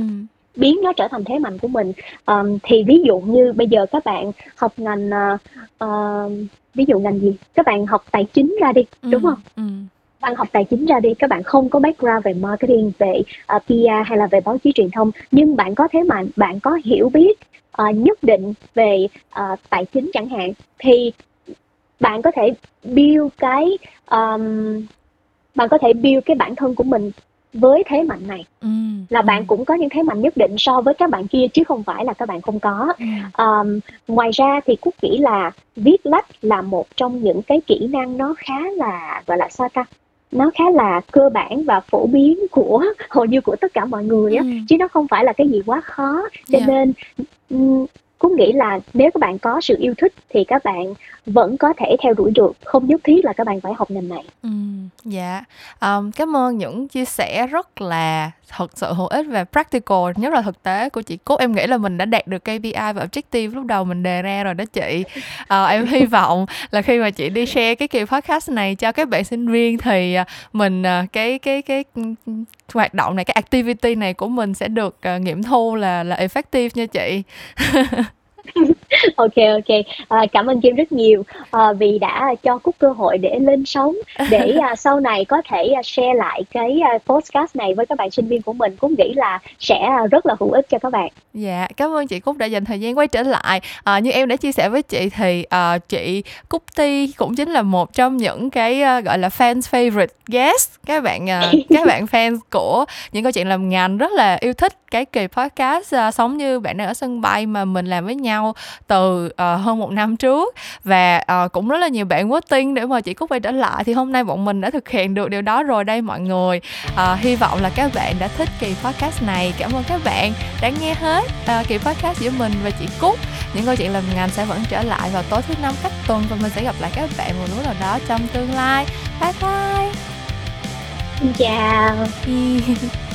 biến nó trở thành thế mạnh của mình. Um, thì ví dụ như bây giờ các bạn học ngành uh, uh, ví dụ ngành gì? Các bạn học tài chính ra đi ừ, đúng không? ừ. bạn học tài chính ra đi các bạn không có background về marketing về uh, PR hay là về báo chí truyền thông nhưng bạn có thế mạnh bạn có hiểu biết uh, nhất định về uh, tài chính chẳng hạn thì bạn có thể build cái um, bạn có thể build cái bản thân của mình với thế mạnh này ừ. là bạn ừ. cũng có những thế mạnh nhất định so với các bạn kia chứ không phải là các bạn không có ừ. um, ngoài ra thì cúc nghĩ là viết lách là một trong những cái kỹ năng nó khá là gọi là sao ta nó khá là cơ bản và phổ biến của hầu như của tất cả mọi người á ừ. chứ nó không phải là cái gì quá khó cho yeah. nên cũng nghĩ là nếu các bạn có sự yêu thích thì các bạn vẫn có thể theo đuổi được. Không nhất thiết là các bạn phải học ngành này. Ừ, dạ. Um, cảm ơn những chia sẻ rất là thật sự hữu ích và practical. Nhất là thực tế của chị cốt em nghĩ là mình đã đạt được KPI và objective lúc đầu mình đề ra rồi đó chị. Uh, em hy vọng là khi mà chị đi share cái kỳ podcast này cho các bạn sinh viên thì uh, mình uh, cái cái cái hoạt động này cái activity này của mình sẽ được nghiệm thu là là effective nha chị ok ok. À, cảm ơn kim rất nhiều à, vì đã cho cúc cơ hội để lên sóng để à, sau này có thể à, share lại cái à, podcast này với các bạn sinh viên của mình. Cũng nghĩ là sẽ à, rất là hữu ích cho các bạn. Dạ cảm ơn chị cúc đã dành thời gian quay trở lại. À, như em đã chia sẻ với chị thì à, chị cúc ti cũng chính là một trong những cái à, gọi là fans favorite guest. Các bạn à, các bạn fans của những câu chuyện làm ngành rất là yêu thích cái kỳ podcast uh, sống như bạn đang ở sân bay mà mình làm với nhau từ uh, hơn một năm trước. Và uh, cũng rất là nhiều bạn voting để mà chị Cúc quay trở lại. Thì hôm nay bọn mình đã thực hiện được điều đó rồi đây mọi người. Uh, hy vọng là các bạn đã thích kỳ podcast này. Cảm ơn các bạn đã nghe hết uh, kỳ podcast giữa mình và chị Cúc. Những câu chuyện làm ngành sẽ vẫn trở lại vào tối thứ năm cách tuần và mình sẽ gặp lại các bạn một lúc nào đó trong tương lai. Bye bye. Chào